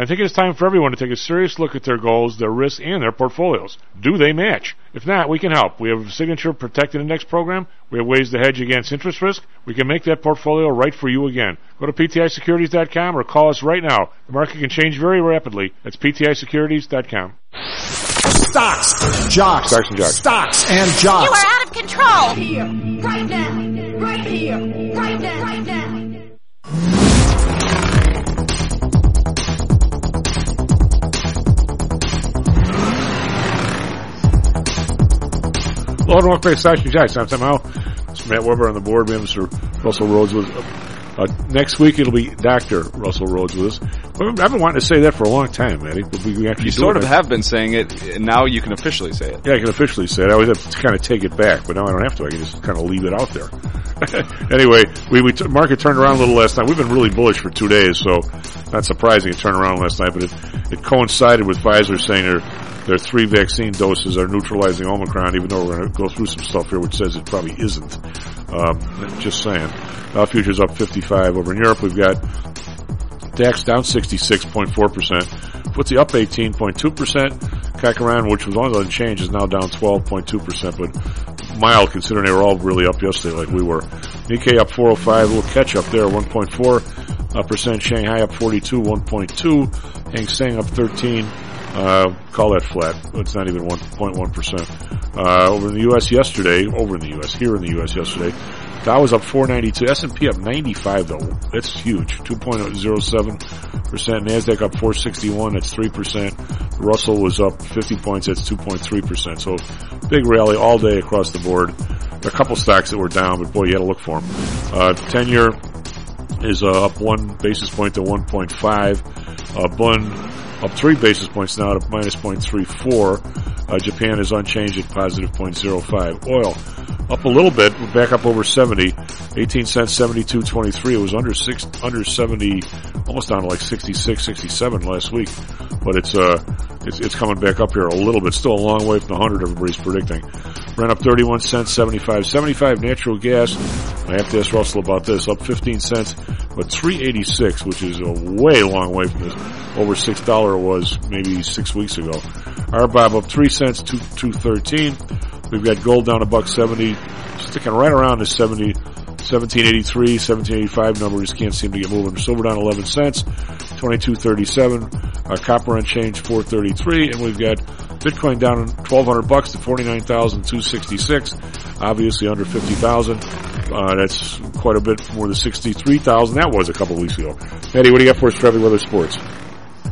I think it's time for everyone to take a serious look at their goals, their risks, and their portfolios. Do they match? If not, we can help. We have a signature protected index program. We have ways to hedge against interest risk. We can make that portfolio right for you again. Go to PTIsecurities.com or call us right now. The market can change very rapidly. That's PTIsecurities.com. Stocks, jocks, Stocks and jocks. stocks and jocks. You are out of control. Here, right now, right here, right now, right now. Hello and welcome back to Stocks and Jocks. I'm Tom Haugh. It's Matt Weber on the board. We have Mr. Russell Rhodes with us. Uh, next week it'll be Dr. Russell Rhodes with us. I've been wanting to say that for a long time, Matty. But we actually You sort of have been saying it, and now you can officially say it. Yeah, I can officially say it. I always have to kind of take it back, but now I don't have to. I can just kind of leave it out there. anyway, we, we t- market turned around a little last night. We've been really bullish for two days, so not surprising it turned around last night. But it, it coincided with Pfizer saying their their three vaccine doses are neutralizing Omicron, even though we're going to go through some stuff here which says it probably isn't. Um, just saying. Dow futures up 55 over in Europe. We've got DAX down 66.4%. FTSE up 18.2%. Kakaran, which was always unchanged, is now down 12.2%, but mild considering they were all really up yesterday like we were. Nikkei up 405, a little catch up there, 1.4 uh, percent. Shanghai up 42, 1.2. Hang Seng up 13. Uh, call that flat. It's not even 1.1 percent. Uh, over in the U.S. yesterday, over in the U.S. here in the U.S. yesterday, Dow was up 492. S&P up 95 though. That's huge. 2.07 percent. Nasdaq up 461. That's three percent. Russell was up 50 points. That's 2.3 percent. So big rally all day across the board. There are a couple stocks that were down, but boy, you had to look for them. Uh, 10 year is uh, up one basis point to 1.5. Uh, Bund up three basis points now to minus 0.34. Uh, Japan is unchanged at positive 0.05. Oil up a little bit. We're back up over 70. 18 cents, 72.23. It was under six, under 70, almost down to like 66, 67 last week. But it's, uh, it's, it's coming back up here a little bit. Still a long way from the 100 everybody's predicting. Ran up 31 cents, 75. 75 natural gas. I have to ask Russell about this. Up 15 cents, but 386, which is a way long way from this. Over $6 it was maybe six weeks ago. RBOB up 3 cents, 2, 213. We've got gold down a buck 70, sticking right around the 70, 1783, 1785 number. Just can't seem to get moving. Silver down 11 cents, 2237. Uh, copper unchanged 433, and we've got Bitcoin down 1200 bucks to 49,266. Obviously under 50,000. Uh, that's quite a bit more than 63,000. That was a couple weeks ago. Eddie, what do you got for us for every weather sports?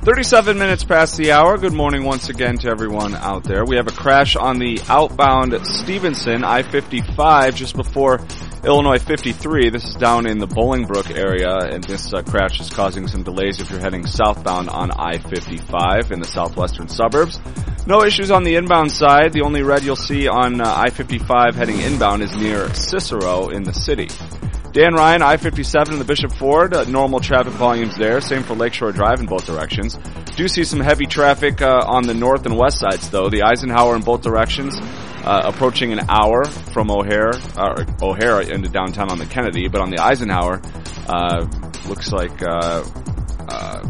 37 minutes past the hour. Good morning once again to everyone out there. We have a crash on the outbound Stevenson I-55 just before Illinois 53. This is down in the Bolingbrook area and this uh, crash is causing some delays if you're heading southbound on I-55 in the southwestern suburbs. No issues on the inbound side. The only red you'll see on uh, I-55 heading inbound is near Cicero in the city. Dan Ryan, I-57 in the Bishop Ford, uh, normal traffic volumes there. Same for Lakeshore Drive in both directions. Do see some heavy traffic uh, on the north and west sides though. The Eisenhower in both directions, uh, approaching an hour from O'Hare, uh, O'Hare into downtown on the Kennedy, but on the Eisenhower, uh, looks like uh,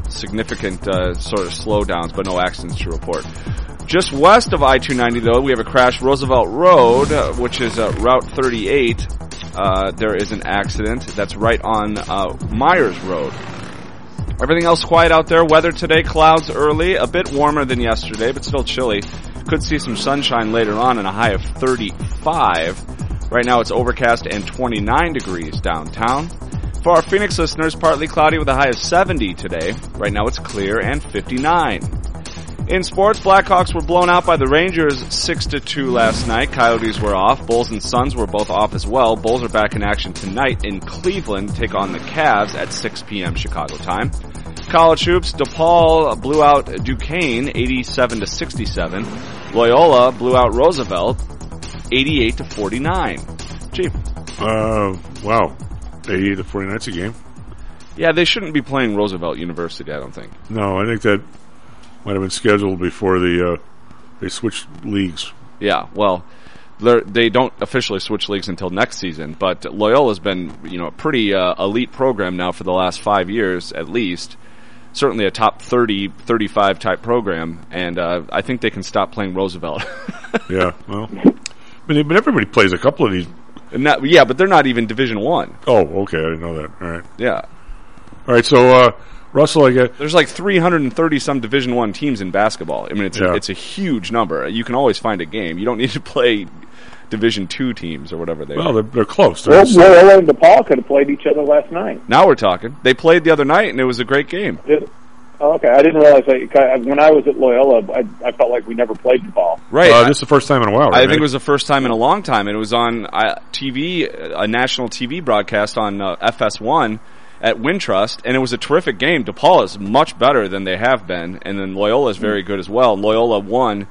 significant sort of slowdowns, but no accidents to report. Just west of I-290 though, we have a crash Roosevelt Road, which is Route 38 uh, there is an accident that's right on uh, Meyers Road. Everything else quiet out there. Weather today, clouds early, a bit warmer than yesterday, but still chilly. Could see some sunshine later on and a high of 35. Right now it's overcast and 29 degrees downtown. For our Phoenix listeners, partly cloudy with a high of 70 today. Right now it's clear and 59. In sports, Blackhawks were blown out by the Rangers 6 to 2 last night. Coyotes were off. Bulls and Suns were both off as well. Bulls are back in action tonight in Cleveland, take on the Cavs at 6 p.m. Chicago time. College hoops, DePaul blew out Duquesne 87 to 67. Loyola blew out Roosevelt 88 to 49. Gee. Uh, wow. 88 to 49, that's a game. Yeah, they shouldn't be playing Roosevelt University, I don't think. No, I think that might have been scheduled before the uh, they switched leagues. Yeah, well, they don't officially switch leagues until next season, but Loyola's been you know a pretty uh, elite program now for the last five years at least. Certainly a top 30, 35 type program, and uh, I think they can stop playing Roosevelt. yeah, well, I mean, but everybody plays a couple of these. Not, yeah, but they're not even Division One. Oh, okay, I didn't know that. All right. Yeah. All right, so uh, Russell, I guess there's like 330 some Division One teams in basketball. I mean, it's yeah. a, it's a huge number. You can always find a game. You don't need to play Division Two teams or whatever they. Well, are. They're, they're close. They're well, Loyola and DePaul could have played each other last night. Now we're talking. They played the other night, and it was a great game. It, oh, okay, I didn't realize that. When I was at Loyola, I, I felt like we never played DePaul. Right, uh, this is the first time in a while. Right? I think it was the first time in a long time. It was on uh, TV, a national TV broadcast on uh, FS1 at Wintrust, and it was a terrific game. DePaul is much better than they have been, and then Loyola is very good as well. Loyola won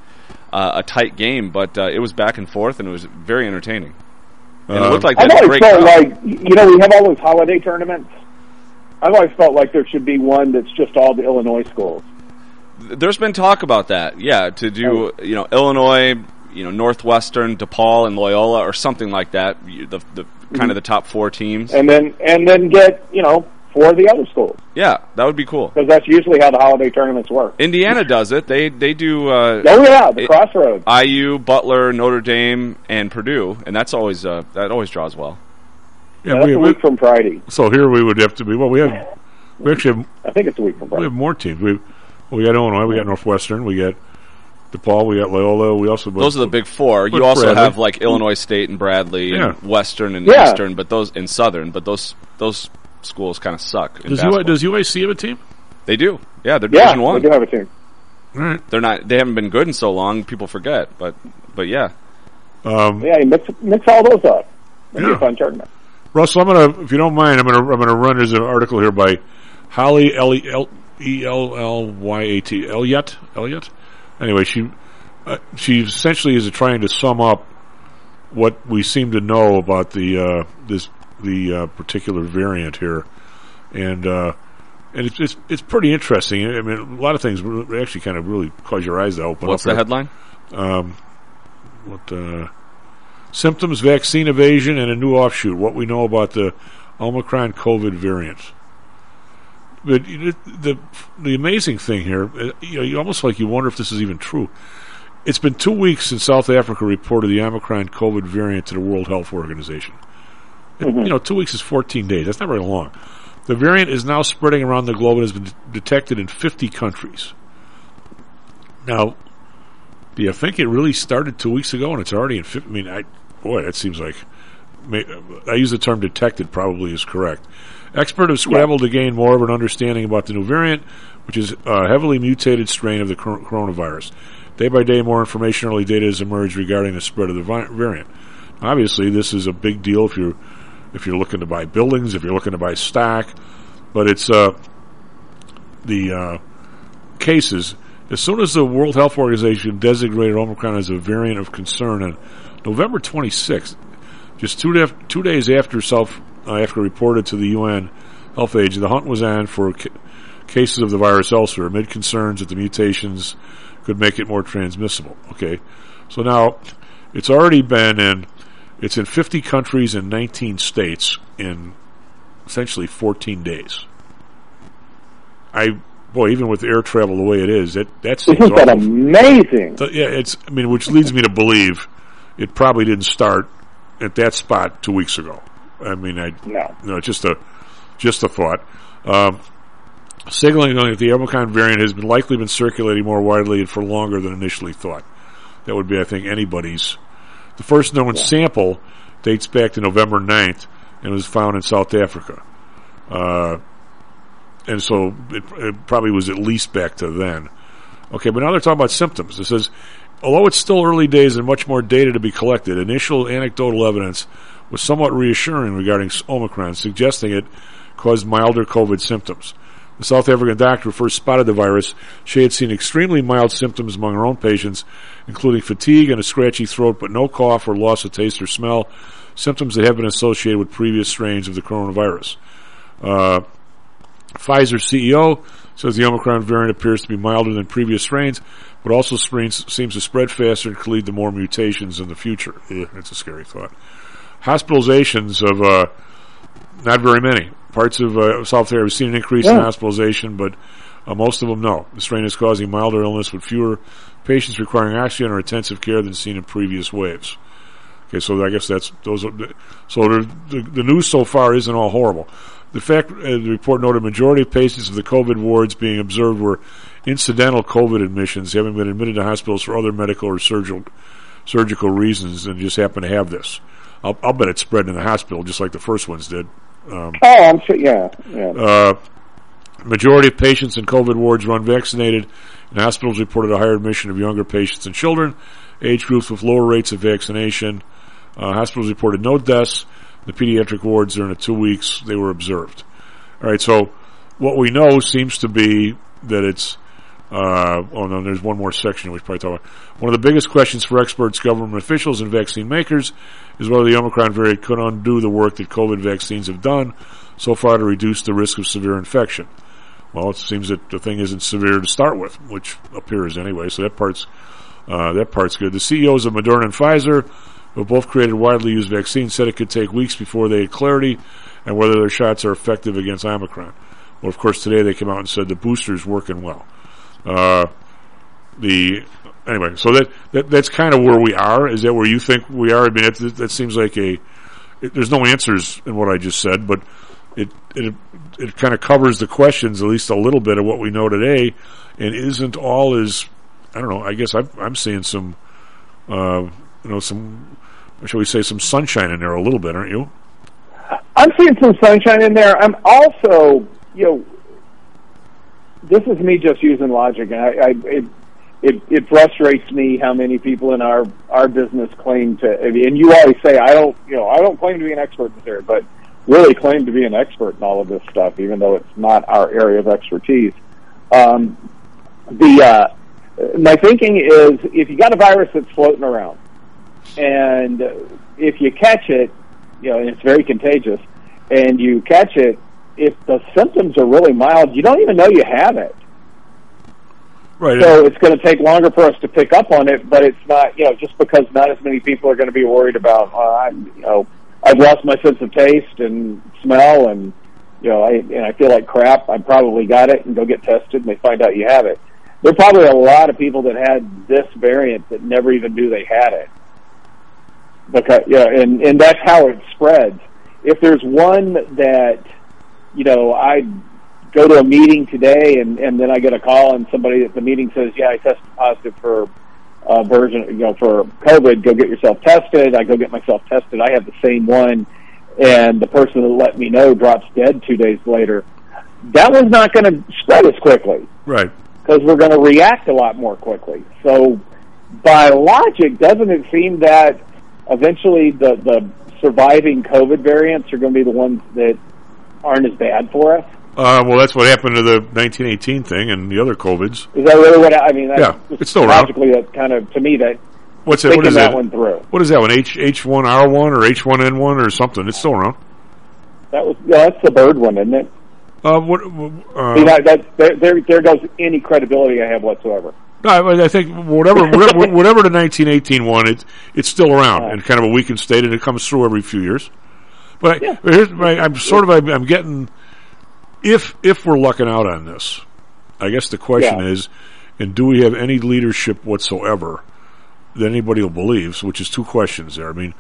uh, a tight game, but uh, it was back and forth, and it was very entertaining. And it looked like that. I've they had always great felt crowd. like you know we have all those holiday tournaments. I've always felt like there should be one that's just all the Illinois schools. There's been talk about that, yeah, to do you know Illinois, you know Northwestern, DePaul, and Loyola, or something like that. You- The the kind of the top four teams. and then and then get you know four of the other schools Yeah, that would be cool. because that's usually how the holiday tournaments work. Indiana does it. They they do. Uh, Oh yeah, the it- crossroads. IU, Butler, Notre Dame, and Purdue, and that's always uh, that always draws well. Yeah, that's a week from Friday. So here we would have to be. Well, we have. We actually have. I think it's a week from Friday. We have more teams. We we got Illinois. We got Northwestern. We got DePaul. We got Loyola. We also Those are the big four. You also Bradley. have like Illinois State and Bradley Yeah. and Western and Yeah. Eastern, but those in Southern. But those those schools kind of suck. in Does UI, basketball. does UIC have a team? They do. Yeah, they're Yeah, Division One. they do have a team. Right. They're not. They haven't been good in so long. People forget. But but yeah. Um, Yeah, you mix mix all those up. It'd be Yeah. a fun tournament. Russell, I'm gonna, if you don't mind, I'm gonna, I'm gonna run. There's an article here by Holly L E L E L L Y A T Elliott. Elliott. Anyway, she, uh, she essentially is trying to sum up what we seem to know about the uh, this the uh, particular variant here, and uh, and it's, it's it's pretty interesting. I mean, a lot of things actually kind of really cause your eyes to open. What's the here. headline? Um, what uh, symptoms, vaccine evasion, and a new offshoot. What we know about the Omicron COVID variant. But you know, the the amazing thing here, uh, you know, you almost like you wonder if this is even true. It's been two weeks since South Africa reported the Omicron COVID variant to the World Health Organization. And, You know, two weeks is 14 days. That's not very long. The variant is now spreading around the globe and has been detected in 50 countries. Now, do you think it really started two weeks ago and it's already in 50? I mean, I, boy, that seems like. may- I use the term detected, probably is correct. Experts have scrambled to gain more of an understanding about the new variant, which is a heavily mutated strain of the cor- coronavirus. Day by day, more information, early data has emerged regarding the spread of the variant. Obviously, this is a big deal if you're if you're looking to buy buildings, if you're looking to buy stock, but it's uh, the uh, cases. As soon as the World Health Organization designated Omicron as a variant of concern on November 26th, just two, def- two days after South uh, Africa reported to the UN Health Agency, the hunt was on for ca- cases of the virus elsewhere, amid concerns that the mutations could make it more transmissible. Okay, so now it's already been in it's in 50 countries and 19 states in essentially 14 days. I boy, even with air travel the way it is, that that seems Isn't that amazing? So, yeah, it's. I mean, which leads me to believe it probably didn't start at that spot two weeks ago. I mean, I no, no, just a just a thought. Um, signaling that the Omicron variant has been likely been circulating more widely and for longer than initially thought. That would be, I think, anybody's. The first known sample dates back to November 9th and was found in South Africa. Uh, and so it, it probably was at least back to then. Okay, but now they're talking about symptoms. It says, although it's still early days and much more data to be collected, initial anecdotal evidence was somewhat reassuring regarding Omicron, suggesting it caused milder COVID symptoms. The South African doctor who first spotted the virus, she had seen extremely mild symptoms among her own patients, including fatigue and a scratchy throat, but no cough or loss of taste or smell, symptoms that have been associated with previous strains of the coronavirus. Uh, Pfizer CEO says the Omicron variant appears to be milder than previous strains, but also seems to spread faster and could lead to more mutations in the future. Ugh, that's a scary thought. Hospitalizations of uh, not very many. Parts of uh, South Africa have seen an increase in hospitalization, but uh, most of them no. The strain is causing milder illness with fewer patients requiring oxygen or intensive care than seen in previous waves. Okay, so I guess that's those. Are, the- so the, the news so far isn't all horrible. The fact uh, the report noted majority of patients of the COVID wards being observed were incidental COVID admissions, having been admitted to hospitals for other medical or surgical surgical reasons, and just happen to have this. I'll, I'll bet it spread in the hospital just like the first ones did. Um, Oh, I'm sure. Yeah, yeah. uh, majority of patients in COVID wards were unvaccinated, and hospitals reported a higher admission of younger patients and children, age groups with lower rates of vaccination. Uh, hospitals reported no deaths. The pediatric wards during the two weeks they were observed. All right, so what we know seems to be that it's. Uh, oh no, there's one more section we should probably talk about. One of the biggest questions for experts, government officials, and vaccine makers is whether the Omicron variant could undo the work that COVID vaccines have done so far to reduce the risk of severe infection. Well, it seems that the thing isn't severe to start with, which appears anyway. So that part's uh, that part's good. The CEOs of Moderna and Pfizer, who both created widely used vaccines, said it could take weeks before they had clarity and whether their shots are effective against Omicron. Well, of course, today they came out and said the booster's working well. Uh, the anyway, so that, that that's kind of where we are. Is that where you think we are? I mean, that, that seems like a it, there's no answers in what I just said, but it it it kind of covers the questions at least a little bit of what we know today, and isn't all as I don't know. I guess I'm I'm seeing some, uh, you know, some shall we say some sunshine in there a little bit, aren't you? I'm seeing some sunshine in there. I'm also, you know, this is me just using logic, and I, I it, it it frustrates me how many people in our our business claim to. And you always say, I don't, you know, I don't claim to be an expert in this but really claim to be an expert in all of this stuff, even though it's not our area of expertise. Um, the uh, my thinking is, if you got a virus that's floating around, and if you catch it, you know, and it's very contagious, and you catch it, if the symptoms are really mild, you don't even know you have it. Right. So it's going to take longer for us to pick up on it, but it's not, you know, just because not as many people are going to be worried about, uh, I'm, you know, I've lost my sense of taste and smell, and you know, I and I feel like crap. I probably got it, and go get tested, and they find out you have it. There are probably a lot of people that had this variant that never even knew they had it, because yeah, and and that's how it spreads. If there's one that, you know, I go to a meeting today, and and then I get a call, and somebody at the meeting says, "Yeah, I tested positive for." uh, version, you know, for COVID, go get yourself tested. I go get myself tested. I have the same one, and the person that let me know drops dead two days later. That one's not going to spread as quickly, right? Because we're going to react a lot more quickly. So, by logic, doesn't it seem that eventually the the surviving COVID variants are going to be the ones that aren't as bad for us? Uh, well, that's what happened to the 1918 thing and the other COVIDs. Is that really what I, I mean? Yeah, it's still around. logically that kind of to me that What's that? What is that that? one through. What is that one? H H one R one or H one N one or something? It's still around. That was yeah, that's the bird one, isn't it? Uh, what? Uh, See, that, that there, there there goes any credibility I have whatsoever. No, I I think whatever whatever, whatever the 1918 one, it, it's still around in kind of a weakened state, and it comes through every few years. But I, but here's my, I'm sort of I'm, I'm getting if if we're lucking out on this, I guess the question Yeah. is, and do we have any leadership whatsoever that anybody will believe? Which is two questions there. I mean,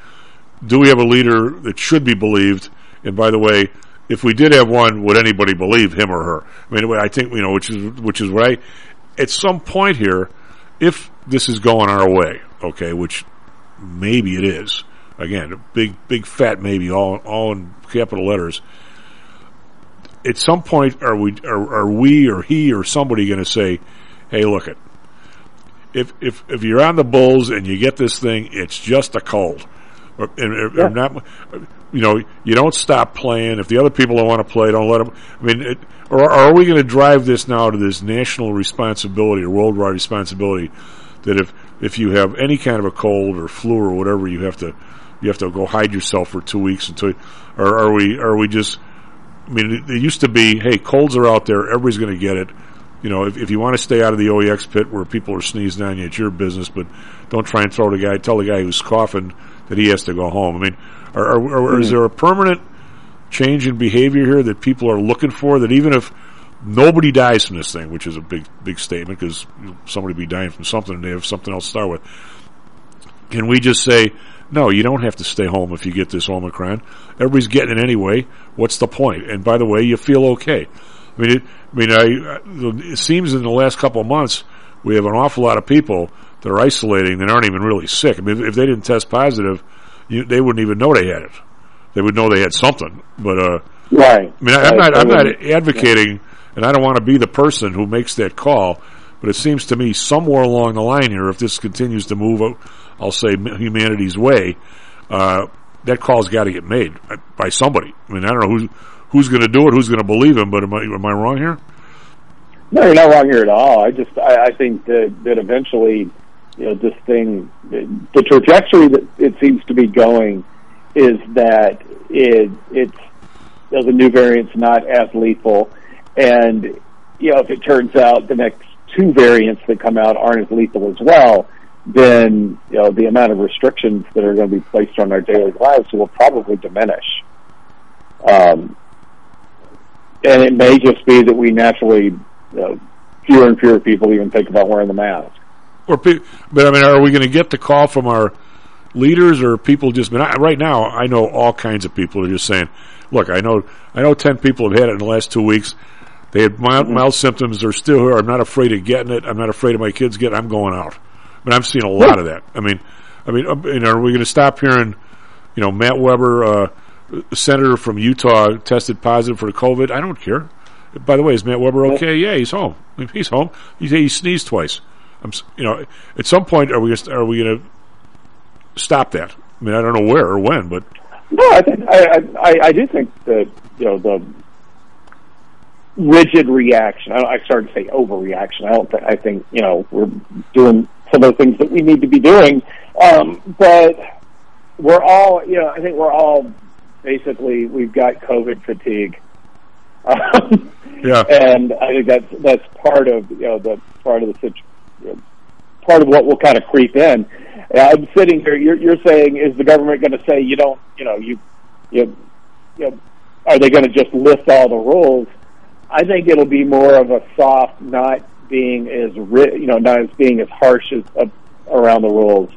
do we have a leader that should be believed? And by the way, if we did have one, would anybody believe him or her? I mean, I think you know, which is which is what I. At some point here, if this is going our way, okay, which maybe it is. Again, a big, big fat maybe, all all in capital letters. At some point, are we are, are we or he or somebody going to say, "Hey, look it, if if if you're on the Bulls and you get this thing, it's just a cold, or, and, or not, you know, you don't stop playing. If the other people don't want to play, don't let them. I mean, it, or, or are we going to drive this now to this national responsibility or worldwide responsibility that if if you have any kind of a cold or flu or whatever, you have to you have to go hide yourself for two weeks until, or are we are we just? I mean, it, it used to be, hey, colds are out there, everybody's going to get it. You know, if, if you want to stay out of the OEX pit where people are sneezing on you, it's your business, but don't try and throw the guy, tell the guy who's coughing that he has to go home. I mean, are, are, are, is Mhm. there a permanent change in behavior here that people are looking for that even if nobody dies from this thing, which is a big, big statement because somebody be dying from something and they have something else to start with. Can we just say, no, you don't have to stay home if you get this Omicron. Everybody's getting it anyway. What's the point? And by the way, you feel okay. I mean, it, I mean, I, it seems in the last couple of months we have an awful lot of people that are isolating that aren't even really sick. I mean, if, if they didn't test positive, you, they wouldn't even know they had it. They would know they had something, but uh, Right. I mean, I, I'm Right, not. I'm not advocating, and I don't want to be the person who makes that call. But it seems to me somewhere along the line here, if this continues to move, out, I'll say humanity's way, uh, that call's got to get made by- somebody. I mean, I don't know who's who's going to do it, who's going to believe him. But am I am I wrong here? No, you're not wrong here at all. I just I, I think that that eventually, you know, this thing, the trajectory that it seems to be going is that it it's you know, the new variant's not as lethal, and you know if it turns out the next two variants that come out aren't as lethal as well, then you know the amount of restrictions that are going to be placed on our daily lives will probably diminish. Um, and it may just be that we naturally, you know, fewer and fewer people even think about wearing the mask. Or, pe- but I mean, are we going to get the call from our leaders or people just. I mean, I, right now, I know all kinds of people are just saying, "Look, I know, I know, ten people have had it in the last two weeks. They had mild, mild symptoms. They're still here. I'm not afraid of getting it. I'm not afraid of my kids getting. it. I'm going out. I mean, I'm seeing a lot of that. I mean, I mean, uh, you know, are we going to stop hearing? You know, Matt Weber, uh, senator from Utah, tested positive for COVID. I don't care. By the way, is Matt Weber okay? Yeah, he's home. He's home. He, he sneezed twice. I'm, you know, at some point, are we are we going to stop that? I mean, I don't know where or when, but No, I think I, I I- I do think that you know the rigid reaction. I, I started to say overreaction. I don't. Think, I think you know we're doing some of the things that we need to be doing, um, but we're all you know. I think we're all basically we've got COVID fatigue. Um, Yeah. and I think that's that's part of you know the part of the situ- you know, part of what will kind of creep in. I'm sitting here. You're, you're saying, is the government going to say you don't? You know, you, you, you know, are they going to just lift all the rules? I think it'll be more of a soft, not being as ri- you know, not as being as harsh as uh, around the rules.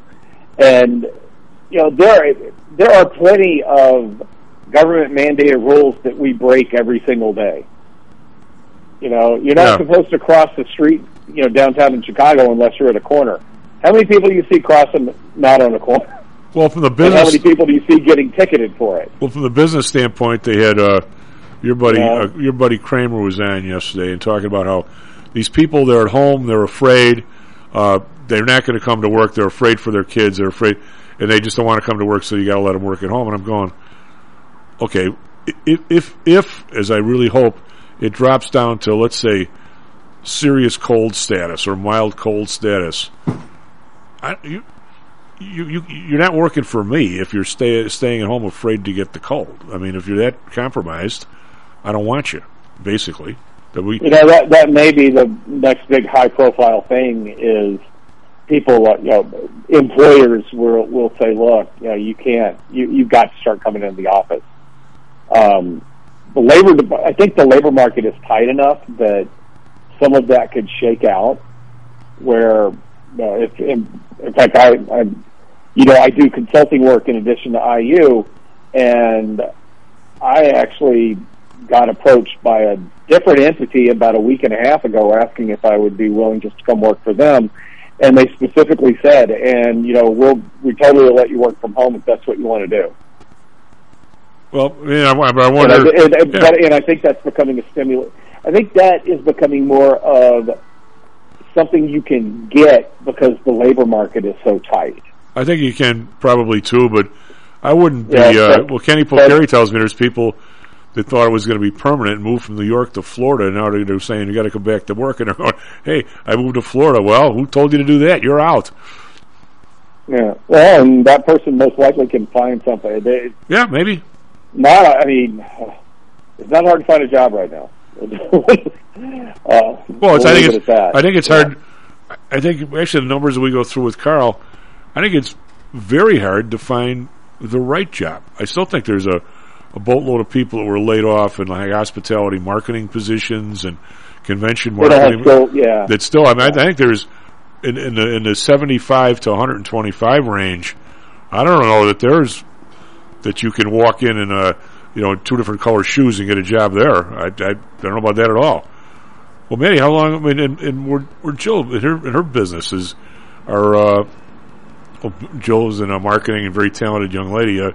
And you know, there there are plenty of government mandated rules that we break every single day. You know, you're not Yeah. supposed to cross the street, you know, downtown in Chicago unless you're at a corner. How many people do you see crossing not on a corner? well, from the And how many people do you see getting ticketed for it? Well, from the business standpoint, they had uh, your buddy Yeah. uh, your buddy Cramer was on yesterday and talking about how these people they're at home, they're afraid, uh, they're not going to come to work, they're afraid for their kids, they're afraid, and they just don't want to come to work, so you got to let them work at home. And I'm going, okay, if if if as I really hope it drops down to let's say serious cold status or mild cold status, I, you you, you you're not working for me if you're stay, staying at home afraid to get the cold. I mean, if you're that compromised, I don't want you. Basically, that we You know that that may be the next big high profile thing is people you know employers will will say look you know you can't you you've got to start coming into the office. Um, the labor I think the labor market is tight enough that some of that could shake out where you know if in, in fact I I you know I do consulting work in addition to IU and I actually got approached by a different entity about a week and a half ago asking if I would be willing just to come work for them. And they specifically said, and you know, we'll we totally will let you work from home if that's what you want to do. well, yeah, I, I And I, and, and, yeah. but, and I think that's becoming a stimulus. I think that is becoming more of something you can get because the labor market is so tight. I think you can probably too, but I wouldn't be. Yeah, uh, but- well, Kenny but- Polcari tells me there's people that thought it was going to be permanent and moved from New York to Florida. and Now they're, saying you got to come back to work, and they're going, "Hey, I moved to Florida." Well, who told you to do that? You're out. Yeah. Well, and that person most likely can find something. They, Yeah, maybe. not. I mean, it's not hard to find a job right now. uh, Well, it's, I think it's. I think it's hard. I think actually the numbers that we go through with Carl, I think it's very hard to find the right job. I still think there's a, a boatload of people that were laid off in like hospitality marketing positions and convention marketing. skill- yeah. That still, I mean, I think there's in, in the in the 75 to 125 range. I don't know that there's that you can walk in in a you know two different color shoes and get a job there. I, I don't know about that at all. Well, Manny, how long? I mean, and, and we're we're Jill in her in her business is our uh, well, Jill's in uh, marketing and very talented young lady. Uh,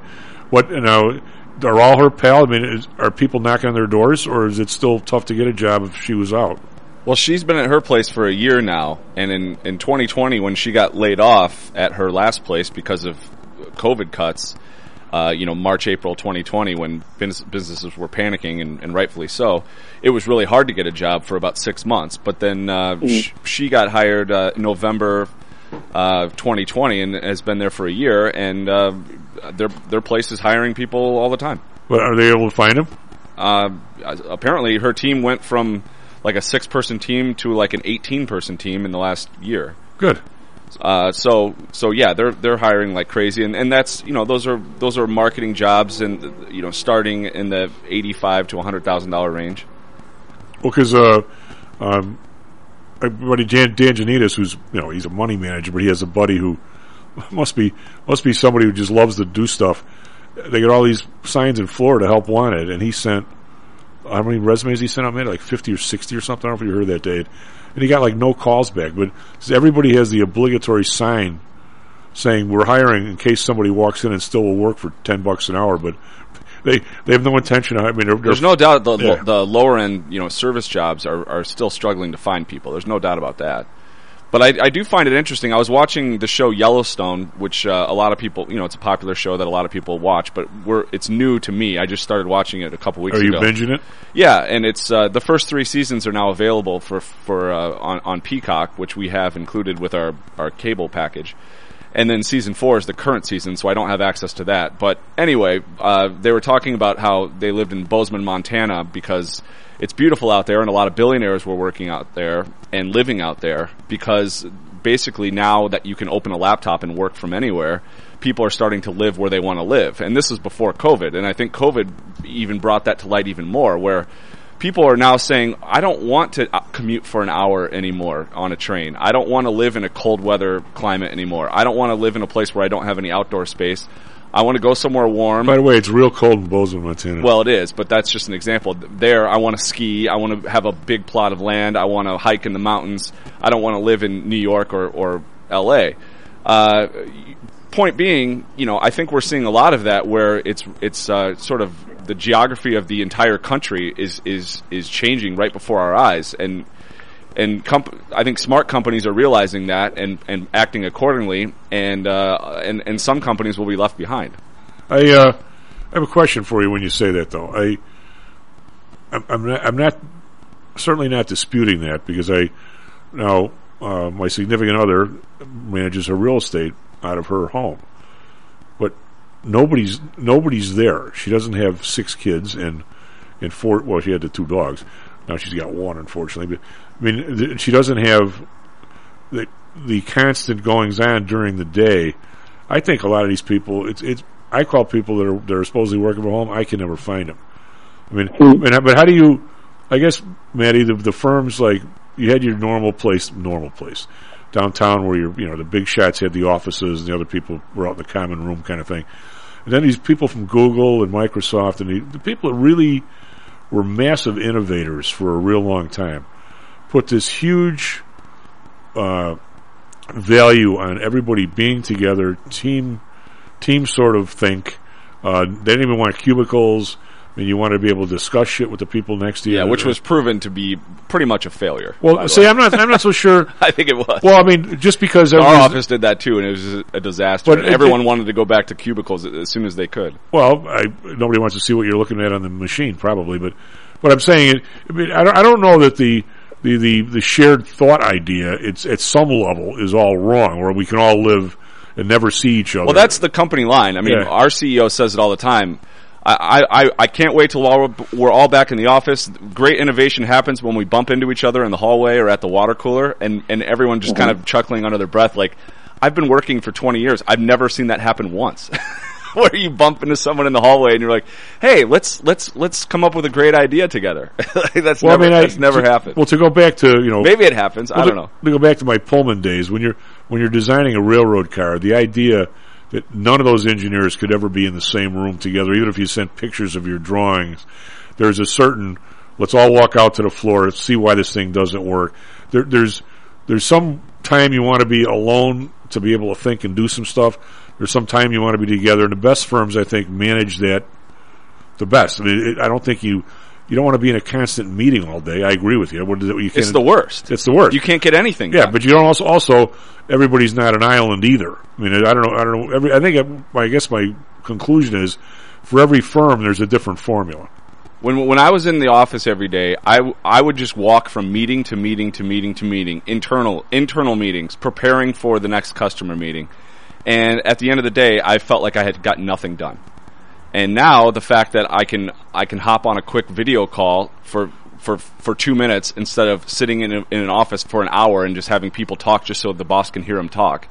what you know are all her pal? I mean, is, are people knocking on their doors, or is it still tough to get a job if she was out? Well, she's been at her place for a year now, and in, in 2020, when she got laid off at her last place because of COVID cuts, uh, you know, March, April 2020, when business, businesses were panicking, and, and rightfully so, it was really hard to get a job for about six months. But then uh, sh- she got hired uh, November uh, 2020 and has been there for a year, and uh, their their place is hiring people all the time. But are they able to find them? Uh, apparently, her team went from like a six person team to like an 18 person team in the last year. Good. Uh, so so yeah, they're they're hiring like crazy, and, and that's you know those are those are marketing jobs, and you know starting in the 85 to 100 thousand dollar range. Well, because uh, um, my buddy Dan, Dan Janitas, who's you know he's a money manager, but he has a buddy who must be must be somebody who just loves to do stuff. They got all these signs in Florida help wanted, and he sent how many resumes he sent out? Made like fifty or sixty or something. I don't know if you heard that, Dave. And he got like no calls back. But everybody has the obligatory sign saying we're hiring in case somebody walks in and still will work for ten bucks an hour, but. They, they have no intention. Of, I mean, they're, There's they're- no doubt the, yeah. the lower end, you know, service jobs are, are still struggling to find people. There's no doubt about that. But I, I do find it interesting. I was watching the show Yellowstone, which uh, a lot of people, you know, it's a popular show that a lot of people watch, but we're, it's new to me. I just started watching it a couple weeks ago. Are you binging it? Yeah, and it's uh, the first three seasons are now available for for uh, on on Peacock, which we have included with our our cable package. And then season four is the current season, so I don't have access to that. But anyway, uh, they were talking about how they lived in Bozeman, Montana, because it's beautiful out there, and a lot of billionaires were working out there and living out there. Because basically now that you can open a laptop and work from anywhere, people are starting to live where they want to live. And this is before COVID, and I think COVID even brought that to light even more, where people are now saying, I don't want to uh, commute for an hour anymore on a train. I don't want to live in a cold weather climate anymore. I don't want to live in a place where I don't have any outdoor space. I want to go somewhere warm. By the way, it's real cold in Bozeman, Montana. Well, it is, but that's just an example. There, I want to ski. I want to have a big plot of land. I want to hike in the mountains. I don't want to live in New York or, or L.A. Uh, point being, you know, I think we're seeing a lot of that where it's it's uh, sort of the geography of the entire country is is is changing right before our eyes, and and comp- I think smart companies are realizing that and, and acting accordingly, and uh, and and some companies will be left behind. I uh, have a question for you when you say that, though. I I'm, I'm not, I'm not certainly not disputing that because I now uh, my significant other manages her real estate out of her home, but nobody's nobody's there. She doesn't have six kids and and four. Well, she had the two dogs. Now she's got one, unfortunately. But I mean, th- she doesn't have the the constant goings on during the day. I think a lot of these people, it's it's. I call people that are that are supposedly working from home. I can never find them. I mean, hmm. I mean, but how do you? I guess, Maddie, the, the firms like you had your normal place, normal place downtown where you're, you know, the big shots had the offices and the other people were out in the common room kind of thing. And then these people from Google and Microsoft and the, the people that really were massive innovators for a real long time put this huge uh, value on everybody being together, team team sort of think. Uh, they didn't even want cubicles. I mean, you want to be able to discuss shit with the people next to you. Yeah, which was proven to be pretty much a failure. well. See. I'm not. I'm not so sure. I think it was. Well, I mean, just because Our office did that too, and it was a disaster. But it- everyone wanted to go back to cubicles as soon as they could. Well, I, nobody wants to see what you're looking at on the machine, probably. But what I'm saying, I mean, I don't, I don't know that the, the, the, the shared thought idea, it's at some level, is all wrong, where we can all live and never see each other. Well, that's the company line. I mean, Yeah. our CEO says it all the time. I, I, I can't wait till all, we're all back in the office. Great innovation happens when we bump into each other in the hallway or at the water cooler, and, and everyone just kind of mm-hmm. chuckling under their breath, like, I've been working for 20 years. I've never seen that happen once. Where you bump into someone in the hallway and you're like, "Hey, let's let's let's come up with a great idea together." that's well, never I mean, I- that's never to- happened. Well, to go back to you know, Maybe it happens. I don't to- know. To go back to my Pullman days, when you're when you're designing a railroad car, the idea that none of those engineers could ever be in the same room together, even if you sent pictures of your drawings, there's a certain let's all walk out to the floor, let's see why this thing doesn't work. There, there's there's some time you want to be alone to be able to think and do some stuff. There's some time you want to be together, and the best firms, I think, manage that the best. I mean, it, I don't think you you don't want to be in a constant meeting all day. I agree with you. What is it, you It's the worst. It's the worst. You can't get anything. Yeah, done. but you don't also also everybody's not an island either. I mean, I don't know. I don't know. Every, I think uh, I, I guess my conclusion is for every firm there's a different formula. When when I was in the office every day, I I would just walk from meeting to meeting to meeting to meeting, internal internal meetings, preparing for the next customer meeting. And at the end of the day, I felt like I had got nothing done. And now the fact that I can I can hop on a quick video call for for for two minutes instead of sitting in, a, in an office for an hour and just having people talk just so the boss can hear them talk.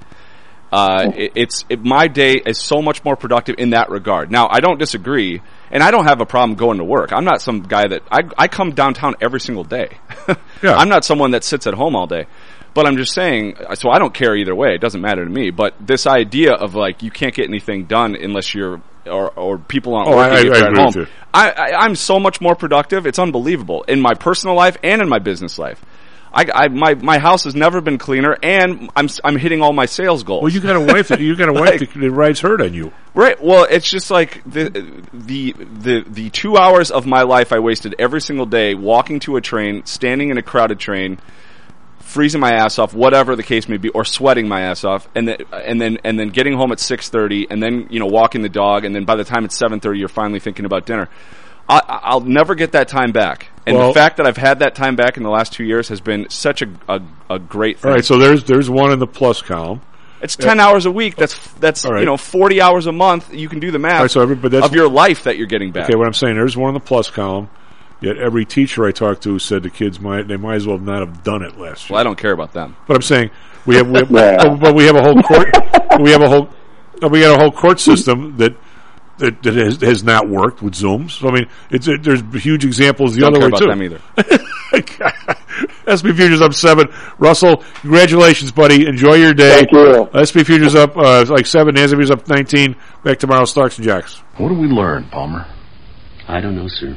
Uh, it, it's it, my day is so much more productive in that regard. Now I don't disagree, and I don't have a problem going to work. I'm not some guy that I I come downtown every single day. Yeah. I'm not someone that sits at home all day. But I'm just saying, so I don't care either way. It doesn't matter to me. But this idea of like you can't get anything done unless you're or, or people aren't Oh, working I- if they're I at home. I, I I'm so much more productive. It's unbelievable in my personal life and in my business life. I, I my my house has never been cleaner, and I'm I'm hitting all my sales goals. Well, you got a wife that you got a wife that, that rides herd on you. Right. Well, it's just like the the the the two hours of my life I wasted every single day walking to a train, standing in a crowded train, freezing my ass off, whatever the case may be, or sweating my ass off, and then and then and then getting home at six thirty, and then you know walking the dog, and then by the time it's seven thirty, you're finally thinking about dinner. I, I'll never get that time back, and Well- the fact that I've had that time back in the last two years has been such a a, a great thing. All right, so there's there's one in the plus column. It's ten hours a week. That's that's right. you know forty hours a month. You can do the math All right, so every- but that's- of your life that you're getting back. Okay, what I'm saying, there's one in the plus column. Yet every teacher I talked to said the kids might they might as well not have done it last year. Well, I don't care about them. But I'm saying we have, we have Yeah. but, but we have a whole court we have a whole we got a whole court system that that, that has, has not worked with Zooms. So, I mean, it's it, there's huge examples the Don't other care way about too. them either. SP Futures up seven. Russell, congratulations, buddy. Enjoy your day. Thank you. SP Futures up uh, like seven. NASDAQ is up nineteen. Back tomorrow. Stocks and Jocks. What do we learn, Palmer? I don't know, sir.